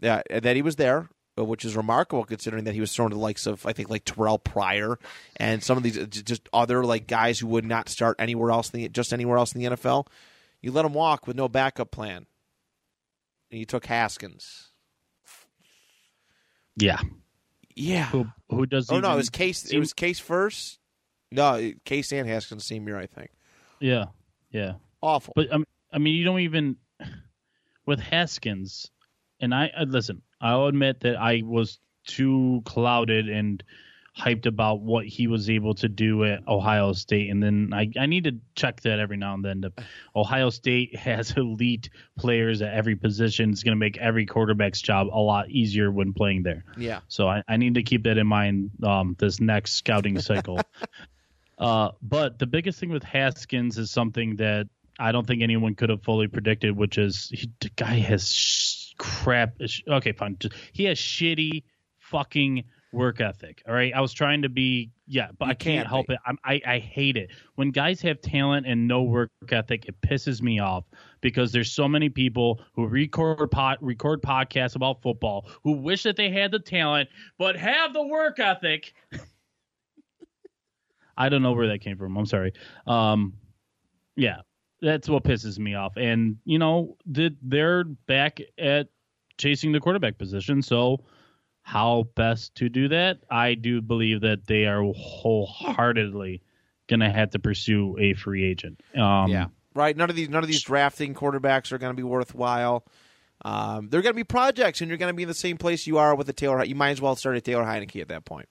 uh, that he was there, uh, which is remarkable considering that he was thrown to the likes of I think like Terrelle Pryor and some of these uh, just other like guys who would not start anywhere else in the, just anywhere else in the NFL. You let him walk with no backup plan, and you took Haskins. Yeah. Yeah. Who who does? Oh no, it was Case. It was Case first. No, Case and Haskins same year, I think. Yeah. Yeah. Awful. But um, I mean, you don't even with Haskins, and I, I listen. I'll admit that I was too clouded and hyped about what he was able to do at Ohio State, and then I, I need to check that every now and then. To, Ohio State <laughs> has elite players at every position. It's going to make every quarterback's job a lot easier when playing there. yeah. So I, I need to keep that in mind um, this next scouting cycle. <laughs> uh, but the biggest thing with Haskins is something that I don't think anyone could have fully predicted, which is he, the guy has sh- crap. Okay, fine. He has shitty fucking work ethic. All right, I was trying to be yeah, but You I can't can't help it. I'm, I I hate it when guys have talent and no work ethic. It pisses me off because there's so many people who record pod, record podcasts about football who wish that they had the talent but have the work ethic. <laughs> I don't know where that came from. I'm sorry. Um, yeah, that's what pisses me off. And you know, the, they're back at chasing the quarterback position. So, how best to do that? I do believe that they are wholeheartedly going to have to pursue a free agent. Um, Yeah. Right. None of these none of these drafting quarterbacks are going to be worthwhile. Um, they're going to be projects, and you're going to be in the same place you are with the Taylor. You might as well start at Taylor Heinicke at that point.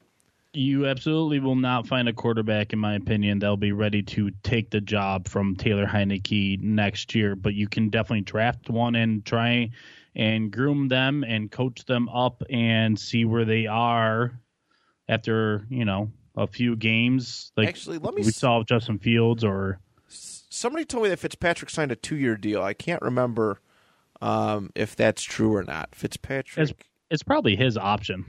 You absolutely will not find a quarterback, in my opinion, that'll be ready to take the job from Taylor Heinicke next year. But you can definitely draft one and try and groom them and coach them up and see where they are after you know a few games. Like Actually, let me we saw Justin Fields or Somebody told me that Fitzpatrick signed a two year deal. I can't remember um, if that's true or not. Fitzpatrick. it's, it's probably his option.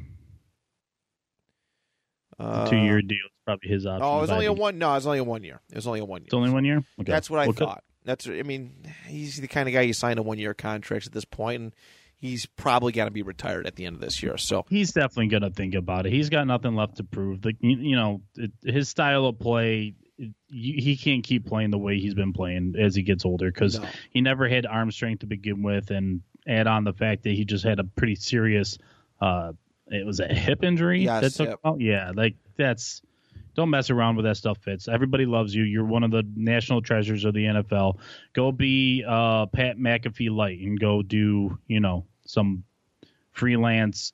uh, Two year deal is probably his option. Oh, it was only a one. No, it was only a one year. It was only a one year. It's only one year. Okay. That's what I Well, thought. That's. I mean, he's the kind of guy you sign a one year contract at this point, and he's probably going to be retired at the end of this year. So he's definitely going to think about it. He's got nothing left to prove. The, you, you know, it, his style of play he can't keep playing the way he's been playing as he gets older because No. he never had arm strength to begin with, and add on the fact that he just had a pretty serious, uh, it was a hip injury Yes, that took yep. out. Yeah, like that's don't mess around with that stuff, Fitz. Everybody loves you. You're one of the national treasures of the NFL. Go be uh, Pat McAfee light and go do you know some freelance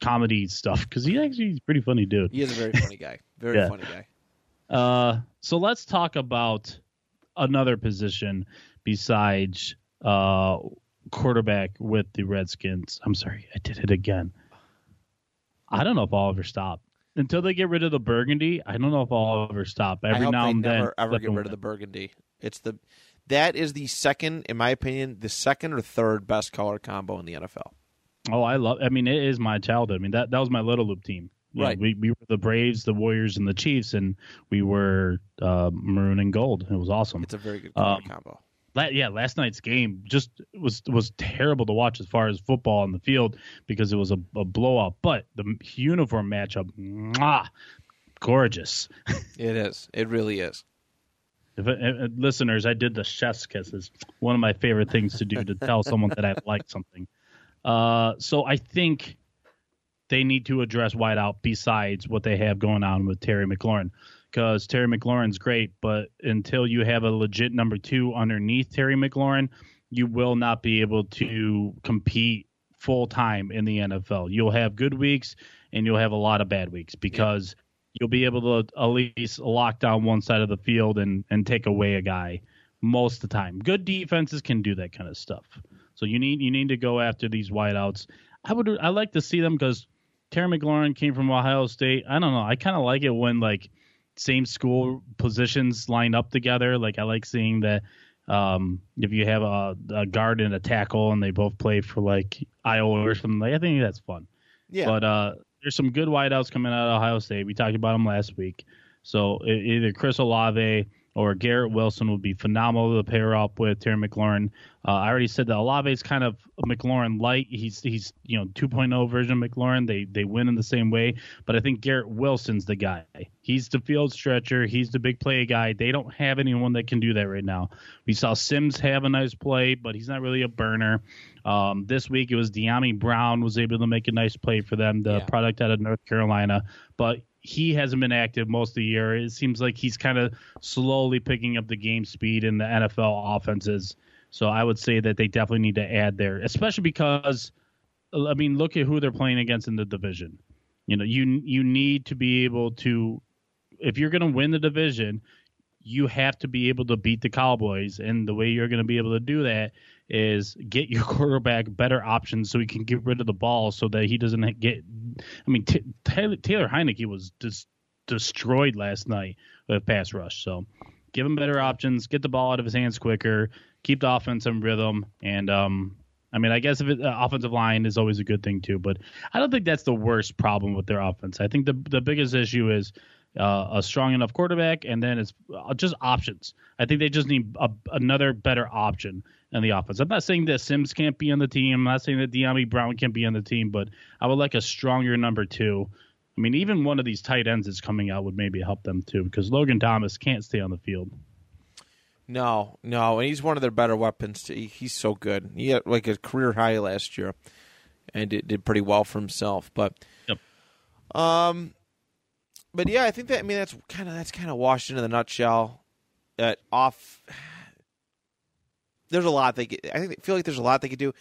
comedy stuff because he actually he's a pretty funny dude. He is a very funny guy. Very Yeah. funny guy. Uh, so let's talk about another position besides uh, quarterback with the Redskins. I'm sorry, I did it again. I don't know if I'll ever stop until they get rid of the burgundy. I don't know if I'll ever stop. I Every now and then, never ever get rid of the burgundy. It's the that is the second, in my opinion, the second or third best color combo in the NFL. Oh, I love. I mean, it is my childhood. I mean, that that was my little loop team. You know, Right. we we were the Braves, the Warriors, and the Chiefs, and we were uh, maroon and gold. It was awesome. It's a very good color Um, combo. Yeah, last night's game just was was terrible to watch as far as football on the field because it was a, a blowout. But the uniform matchup, mwah, gorgeous. <laughs> It is. It really is. If, uh, listeners, I did the chef's kisses. One of my favorite things to do to tell someone that I <laughs> like something. Uh, so I think they need to address wideout besides what they have going on with Terry McLaurin. Because Terry McLaurin's great, but until you have a legit number two underneath Terry McLaurin, you will not be able to compete full time in the NFL. You'll have good weeks and you'll have a lot of bad weeks because you'll be able to at least lock down one side of the field and, and take away a guy most of the time. Good defenses can do that kind of stuff. So you need you need to go after these wideouts. I would I like to see them because Terry McLaurin came from Ohio State. I don't know. I kind of like it when like same school positions line up together. Like I like seeing that um, if you have a, a guard and a tackle and they both play for like Iowa or something. Like I think that's fun. Yeah. But uh, there's some good wideouts coming out of Ohio State. We talked about them last week. So either Chris Olave or Garrett Wilson would be phenomenal to pair up with Terry McLaurin. Uh, I already said that Olave is kind of a McLaurin light. He's he's you know 2.0 version of McLaurin. They they win in the same way, but I think Garrett Wilson's the guy. He's the field stretcher. He's the big play guy. They don't have anyone that can do that right now. We saw Sims have a nice play, but he's not really a burner. Um, this week it was Dyami Brown was able to make a nice play for them, the Yeah. product out of North Carolina, but he hasn't been active most of the year. It seems like he's kind of slowly picking up the game speed in the NFL offenses. So I would say that they definitely need to add there, especially because I mean, look at who they're playing against in the division. You know, you you need to be able to if you're going to win the division, you have to be able to beat the Cowboys, and the way you're going to be able to do that is get your <laughs> quarterback better options so he can get rid of the ball so that he doesn't get. I mean, T- Taylor, Taylor Heinicke was just destroyed last night with pass rush. So give him better options, get the ball out of his hands quicker, keep the offense in rhythm, and um, I mean, I guess if it, uh, offensive line is always a good thing too, but I don't think that's the worst problem with their offense. I think the the biggest issue is uh, a strong enough quarterback, and then it's uh, just options. I think they just need a, another better option in the offense. I'm not saying that Sims can't be on the team. I'm not saying that Dyami Brown can't be on the team, but I would like a stronger number two. I mean, even one of these tight ends that's coming out would maybe help them too, because Logan Thomas can't stay on the field. No, no, and he's one of their better weapons. He- He's so good. He had like a career high last year, and did, did pretty well for himself. But, Yep. um, but yeah, I think that I mean that's kind of that's kind of washed into the nutshell. That off, there's a lot they. Could, I think I feel like there's a lot they could do.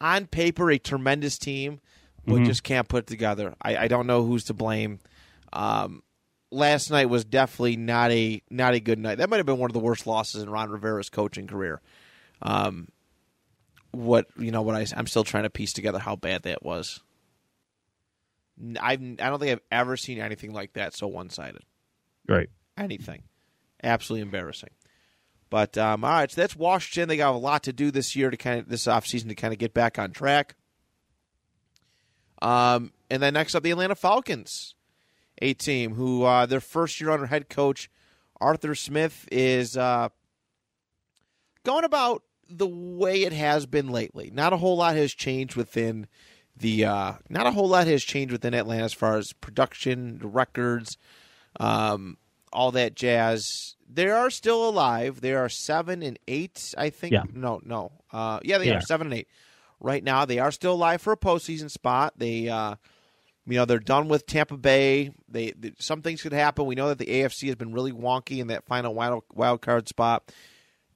On paper, a tremendous team, but Mhm. just can't put it together. I, I don't know who's to blame. Um, last night was definitely not a not a good night. That might have been one of the worst losses in Ron Rivera's coaching career. Um, what you know, what I I'm still trying to piece together how bad that was. I've I don't think I've ever seen anything like that so one sided. Right. Anything, absolutely embarrassing. But um, all right, so that's Washington. They got a lot to do this year to kind of this offseason to kind of get back on track. Um, and then next up, the Atlanta Falcons, a team who uh, their first year under head coach Arthur Smith is uh, going about the way it has been lately. Not a whole lot has changed within the. Uh, not a whole lot has changed within Atlanta as far as production, the records, um, all that jazz. They are still alive. They are seven and eight, I think. Yeah. No, no. Uh, yeah, they are seven and eight right now. They are still alive for a postseason spot. They, uh, you know, they're done with Tampa Bay. They, they some things could happen. We know that the AFC has been really wonky in that final wild, wild card spot.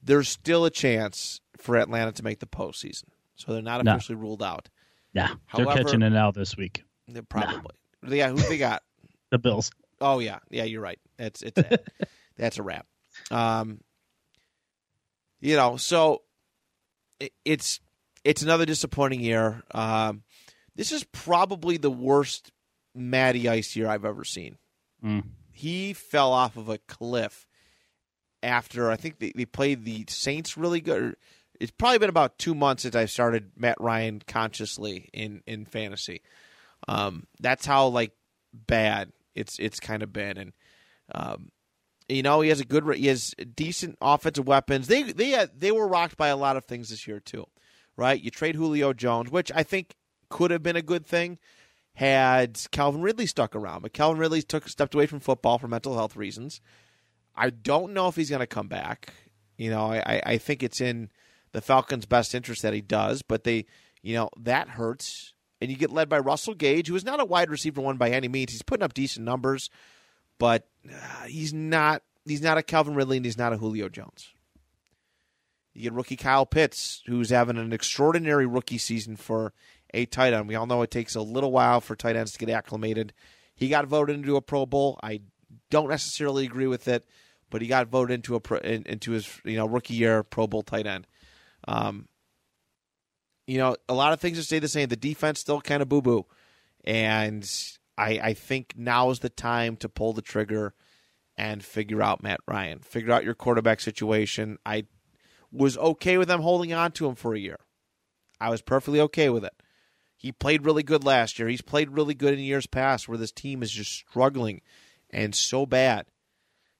There's still a chance for Atlanta to make the postseason, so they're not No. officially ruled out. Yeah, they're catching it out this week. Probably. Yeah, who they got? <laughs> The Bills. Oh yeah, yeah, you're right. It's it's a, <laughs> that's a wrap. Um, you know, so it, it's it's another disappointing year. Um, this is probably the worst Matty Ice year I've ever seen. Mm. He fell off of a cliff after I think they, they played the Saints really good. It's probably been about two months since I started Matt Ryan consciously in in fantasy. Um, that's how like bad it's it's kind of been, and um, you know he has a good he has decent offensive weapons. They they had, they were rocked by a lot of things this year too, right? You trade Julio Jones, which I think could have been a good thing had Calvin Ridley stuck around, but Calvin Ridley took stepped away from football for mental health reasons. I don't know if he's going to come back. You know, I, I- I think it's in the Falcons' best interest that he does, but they, you know, that hurts. And you get led by Russell Gage, who is not a wide receiver one by any means. He's putting up decent numbers, but uh, he's not. He's not a Calvin Ridley, and he's not a Julio Jones. You get rookie Kyle Pitts, who's having an extraordinary rookie season for a tight end. We all know it takes a little while for tight ends to get acclimated. He got voted into a Pro Bowl. I don't necessarily agree with it, but he got voted into a into his you know rookie year Pro Bowl tight end. Um, you know, a lot of things to stay the same. The defense still kind of boo boo, and I I think now is the time to pull the trigger and figure out Matt Ryan, figure out your quarterback situation. I was okay with them holding on to him for a year. I was perfectly okay with it. He played really good last year. He's played really good in years past where this team is just struggling and so bad.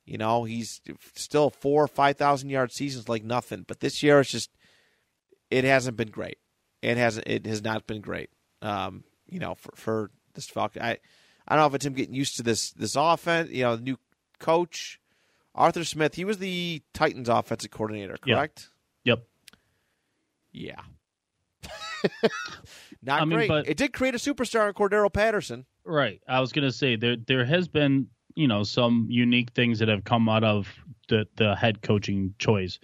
You know, he's still four or five thousand yard seasons like nothing. But this year it's just it hasn't been great. It hasn't it has not been great. Um, you know, for for this Falcon. I I don't know if it's him getting used to this this offense, you know, the new coach. Arthur Smith, he was the Titans offensive coordinator, correct? Yep. Yeah. <laughs> Not I great. it did create a superstar in Cordarrelle Patterson. Right. I was gonna say there there has been you know some unique things that have come out of the the head coaching choice.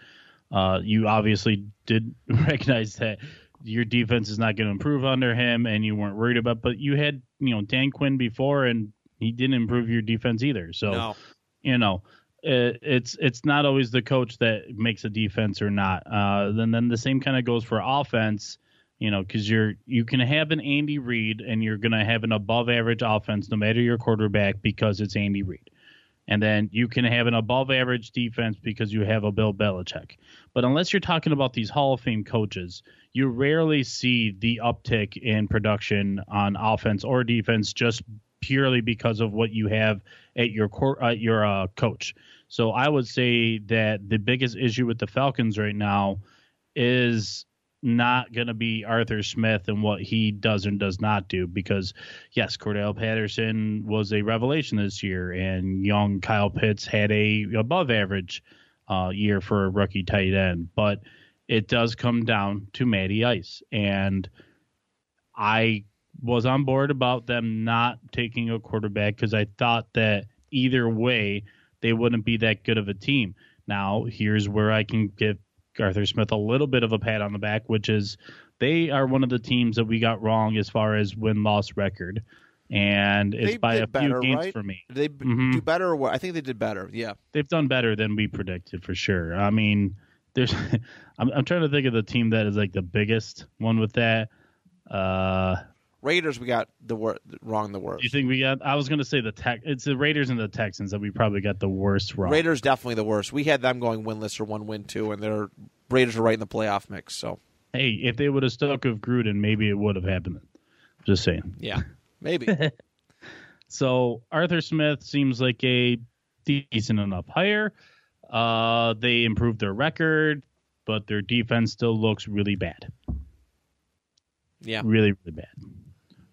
Uh, you obviously did <laughs> recognize that your defense is not going to improve under him, and you weren't worried about. But you had you know Dan Quinn before, and he didn't improve your defense either. So No. you know it, it's it's not always the coach that makes a defense or not. Uh, then then the same kind of goes for offense. You know, because you're you can have an Andy Reid and you're going to have an above average offense no matter your quarterback because it's Andy Reid, and then you can have an above average defense because you have a Bill Belichick. But unless you're talking about these Hall of Fame coaches, you rarely see the uptick in production on offense or defense just purely because of what you have at your cor- uh, your uh, coach. So I would say that the biggest issue with the Falcons right now is not going to be Arthur Smith and what he does and does not do because yes, Cordarrelle Patterson was a revelation this year and young Kyle Pitts had a above average uh, year for a rookie tight end, but it does come down to Matty Ice and I was on board about them not taking a quarterback because I thought that either way they wouldn't be that good of a team. Now, here's where I can give Arthur Smith a little bit of a pat on the back, which is they are one of the teams that we got wrong as far as win loss record. And it's They by a better, few games right? for me. Did they Mhm. do better or? I think they did better. Yeah. They've done better than we predicted for sure. I mean, there's <laughs> I'm, I'm trying to think of the team that is like the biggest one with that. Uh, Raiders, we got the wor- wrong the worst. Do you think we got? I was going to say the tech. It's the Raiders and the Texans that we probably got the worst wrong. Raiders definitely the worst. We had them going winless or one win two, and their Raiders are right in the playoff mix. So Hey, if they would have stuck with Gruden, maybe it would have happened. Just saying. yeah, maybe. <laughs> So Arthur Smith seems like a decent enough hire. Uh, they improved their record, but their defense still looks really bad. yeah. Really, really bad.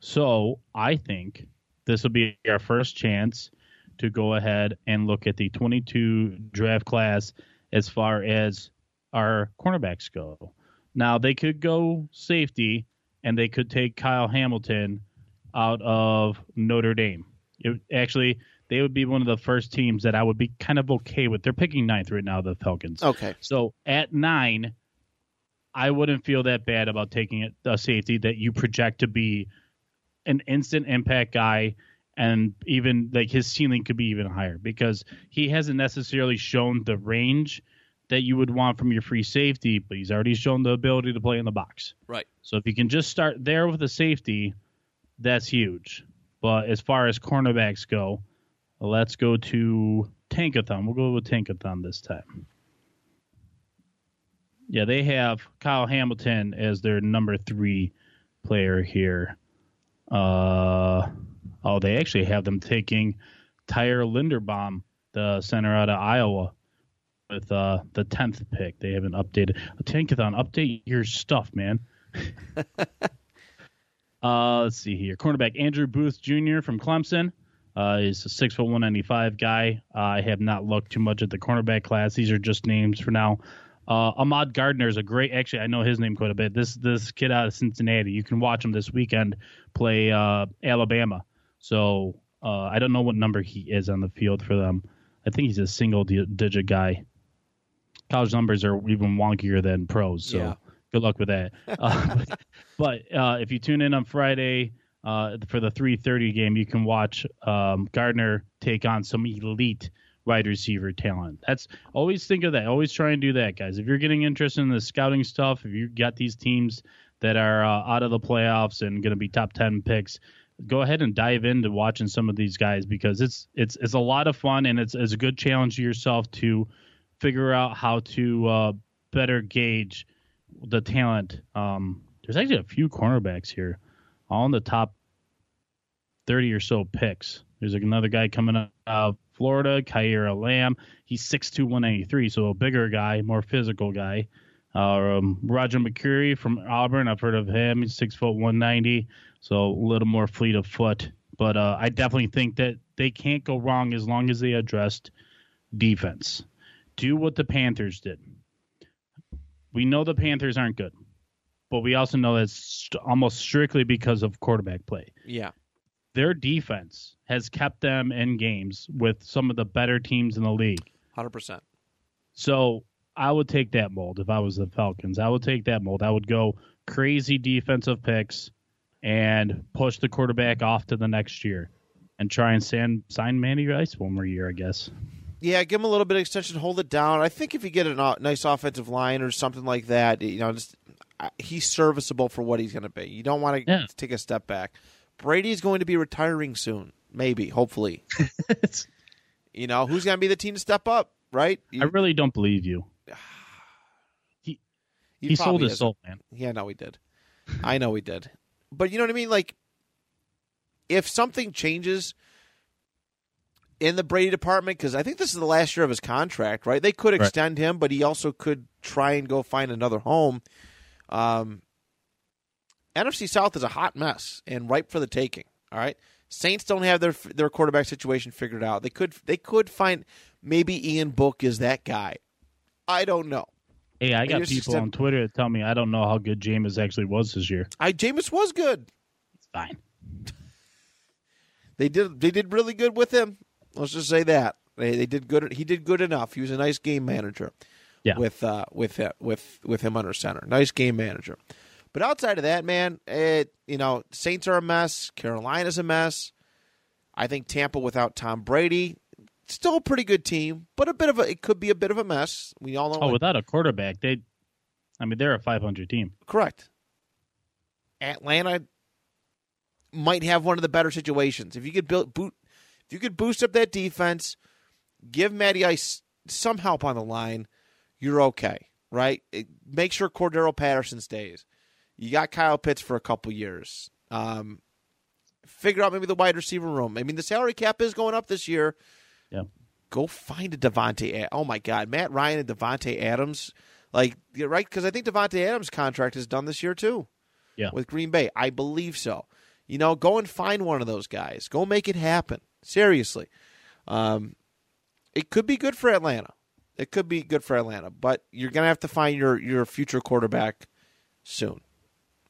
So I think this will be our first chance to go ahead and look at the 22 draft class as far as our cornerbacks go. Now they could go safety and they could take Kyle Hamilton out of Notre Dame. It, actually, they would be one of the first teams that I would be kind of okay with. They're picking ninth right now, the Falcons. Okay. So at nine, I wouldn't feel that bad about taking a safety that you project to be an instant impact guy and even like his ceiling could be even higher because he hasn't necessarily shown the range that you would want from your free safety, but he's already shown the ability to play in the box. Right. So if you can just start there with a safety, that's huge. But as far as cornerbacks go, let's go to Tankathon. We'll go with Tankathon this time. Yeah, they have Kyle Hamilton as their number three player here. Uh, oh, they actually have them taking Tyler Linderbaum, the center out of Iowa, with uh, the tenth pick. They haven't updated. Tankathon, update your stuff, man. <laughs> uh, let's see here. Cornerback Andrew Booth Jr. from Clemson. Uh, he's a six foot one ninety five guy. Uh, I have not looked too much at the cornerback class. These are just names for now. Uh, Ahmad Gardner is a great. Actually, I know his name quite a bit. This this kid out of Cincinnati. You can watch him this weekend play uh, Alabama. So uh, I don't know what number he is on the field for them. I think he's a single di- digit guy. College numbers are even wonkier than pros. So Yeah. good luck with that. Uh, <laughs> but uh, if you tune in on Friday uh, for the 3:30 game, you can watch um, Gardner take on some elite wide receiver talent. That's always think of that. Always try and do that, guys. If you're getting interested in the scouting stuff, if you got these teams that are uh, out of the playoffs and going to be top 10 picks, go ahead and dive into watching some of these guys because it's it's it's a lot of fun and it's it's a good challenge to yourself to figure out how to uh, better gauge the talent. Um, there's actually a few cornerbacks here, all in the top 30 or so picks. There's another guy coming out of Florida, Kaiir Elam. He's 6'2", 193, so a bigger guy, more physical guy. Uh, um, Roger McCreary from Auburn, I've heard of him. He's six foot 190, so a little more fleet of foot. But uh, I definitely think that they can't go wrong as long as they addressed defense. Do what the Panthers did. We know the Panthers aren't good, but we also know that's st- almost strictly because of quarterback play Yeah. their defense has kept them in games with some of the better teams in the league. 100%. So I would take that mold if I was the Falcons. I would take that mold. I would go crazy defensive picks and push the quarterback off to the next year and try and sign, sign Matty Ice one more year, I guess. Yeah, give him a little bit of extension, hold it down. I think if you get a nice offensive line or something like that, you know, just he's serviceable for what he's going to be. You don't want to Yeah. take a step back. Brady is going to be retiring soon, maybe, hopefully. <laughs> you know, who's going to be the team to step up, right? You- I really don't believe you. <sighs> he He, sold probably his isn't. soul, man. Yeah, no, he did. I know he did. But you know what I mean? Like, if something changes in the Brady department, because I think this is the last year of his contract, right? They could Right. extend him, but he also could try and go find another home. Um, NFC South is a hot mess and ripe for the taking. All right, Saints don't have their their quarterback situation figured out. They could they could find maybe Ian Book is that guy. I don't know. Hey, I got people said- on Twitter that tell me I don't know how good Jameis actually was this year. I Jameis was good. It's fine. <laughs> They did they did really good with him. Let's just say that they, they did good. He did good enough. He was a nice game manager. Yeah. With uh with with with him under center, nice game manager. But outside of that, man, it you know Saints are a mess. Carolina's a mess. I think Tampa without Tom Brady, still a pretty good team, but a bit of a it could be a bit of a mess. We all know. Oh, without a quarterback, they, I mean, they're a 500 team. Correct. Atlanta might have one of the better situations. If you could build boot if you could boost up that defense, give Matty Ice some help on the line, you're okay, right? It, make sure Cordarrelle Patterson stays. You got Kyle Pitts for a couple years. Um, figure out maybe the wide receiver room. I mean, the salary cap is going up this year. Yeah. Go find a Davante. Oh my God, Matt Ryan and Davante Adams, like you're right because I think Davante Adams' contract is done this year too Yeah. with Green Bay. I believe so. You know, go and find one of those guys. Go make it happen. Seriously. Um, it could be good for Atlanta. It could be good for Atlanta, but you're gonna have to find your your future quarterback soon.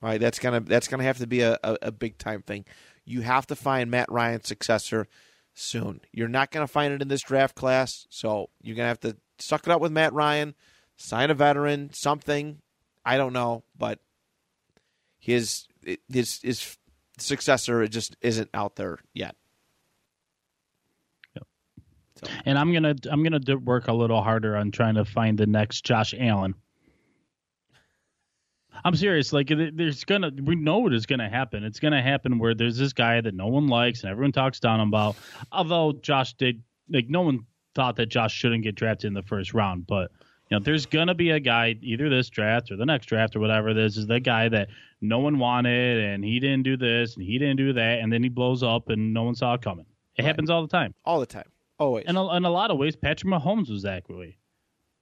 All right, that's gonna that's gonna have to be a, a, a big time thing. You have to find Matt Ryan's successor soon. You're not gonna find it in this draft class, so you're gonna have to suck it up with Matt Ryan, sign a veteran, something. I don't know, but his his his successor just isn't out there yet. So. And I'm gonna I'm gonna work a little harder on trying to find the next Josh Allen. I'm serious. Like, there's gonna we know it is gonna happen. It's gonna happen where there's this guy that no one likes and everyone talks down about. Although Josh did, like, no one thought that Josh shouldn't get drafted in the first round, but you know, there's gonna be a guy either this draft or the next draft or whatever. This is the guy that no one wanted, and he didn't do this and he didn't do that, and then he blows up and no one saw it coming. It right. happens all the time. All the time. Always. And in a lot of ways, Patrick Mahomes was that way.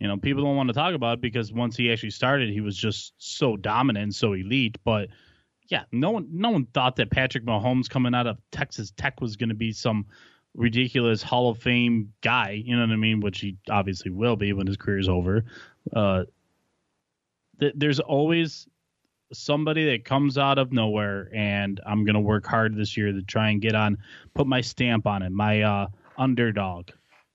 You know, people don't want to talk about it because once he actually started, he was just so dominant, so elite. But yeah, no one, no one thought that Patrick Mahomes coming out of Texas Tech was going to be some ridiculous Hall of Fame guy. You know what I mean? Which he obviously will be when his career is over. Uh, th- there's always somebody that comes out of nowhere, and I'm going to work hard this year to try and get on, put my stamp on it. My uh, underdog.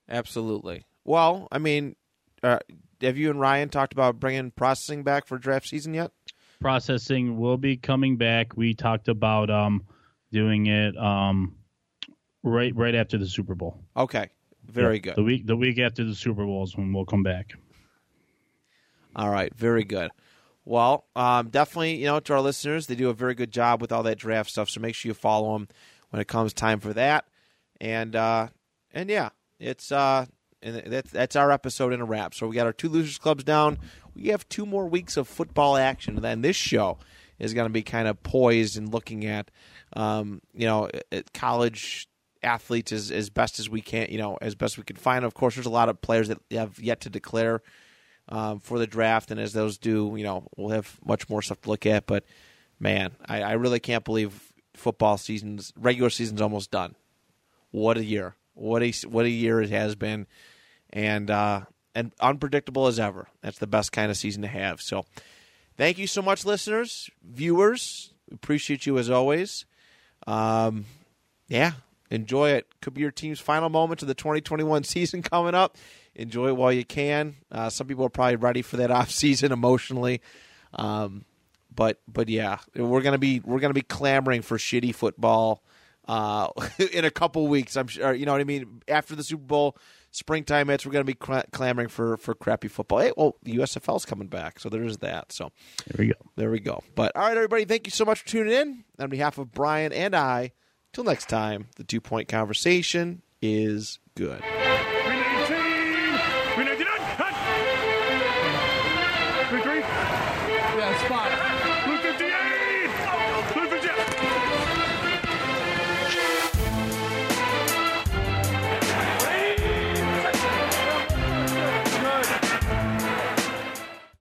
Absolutely. Well, I mean, uh, have you and Ryan talked about bringing processing back for draft season yet? Processing will be coming back. We talked about um, doing it um, right right after the Super Bowl. Okay, very good. The week the week after the Super Bowl is when we'll come back. All right, very good. Well, um, definitely, you know, to our listeners, they do a very good job with all that draft stuff. So make sure you follow them when it comes time for that. And uh, and yeah, it's uh, and that's that's our episode in a wrap. So we got our two losers clubs down. We have two more weeks of football action, and then this show is going to be kind of poised and looking at, um, you know, college athletes as as best as we can, you know, as best we can find. Of course, there's a lot of players that have yet to declare um, for the draft, and as those do, you know, we'll have much more stuff to look at. But man, I, I really can't believe football season's regular season's almost done. What a year! What a what a year it has been, and uh, and unpredictable as ever. That's the best kind of season to have. So, thank you so much, listeners, viewers. Appreciate you as always. Um, yeah, enjoy it. Could be your team's final moments of the 2021 <laughs> season coming up. Enjoy it while you can. Uh, some people are probably ready for that <laughs> off season emotionally. Um, but but yeah, we're gonna be we're gonna be clamoring for shitty football uh, <laughs> in a couple weeks. I'm sure. You know what I mean. After the Super Bowl, springtime hits, we're going to be cl- clamoring for for crappy football. Hey, well, the USFL's coming back, so there's that. So there we go. There we go. But all right, everybody, thank you so much for tuning in. On behalf of Brian and I, till next time, the two point conversation is good.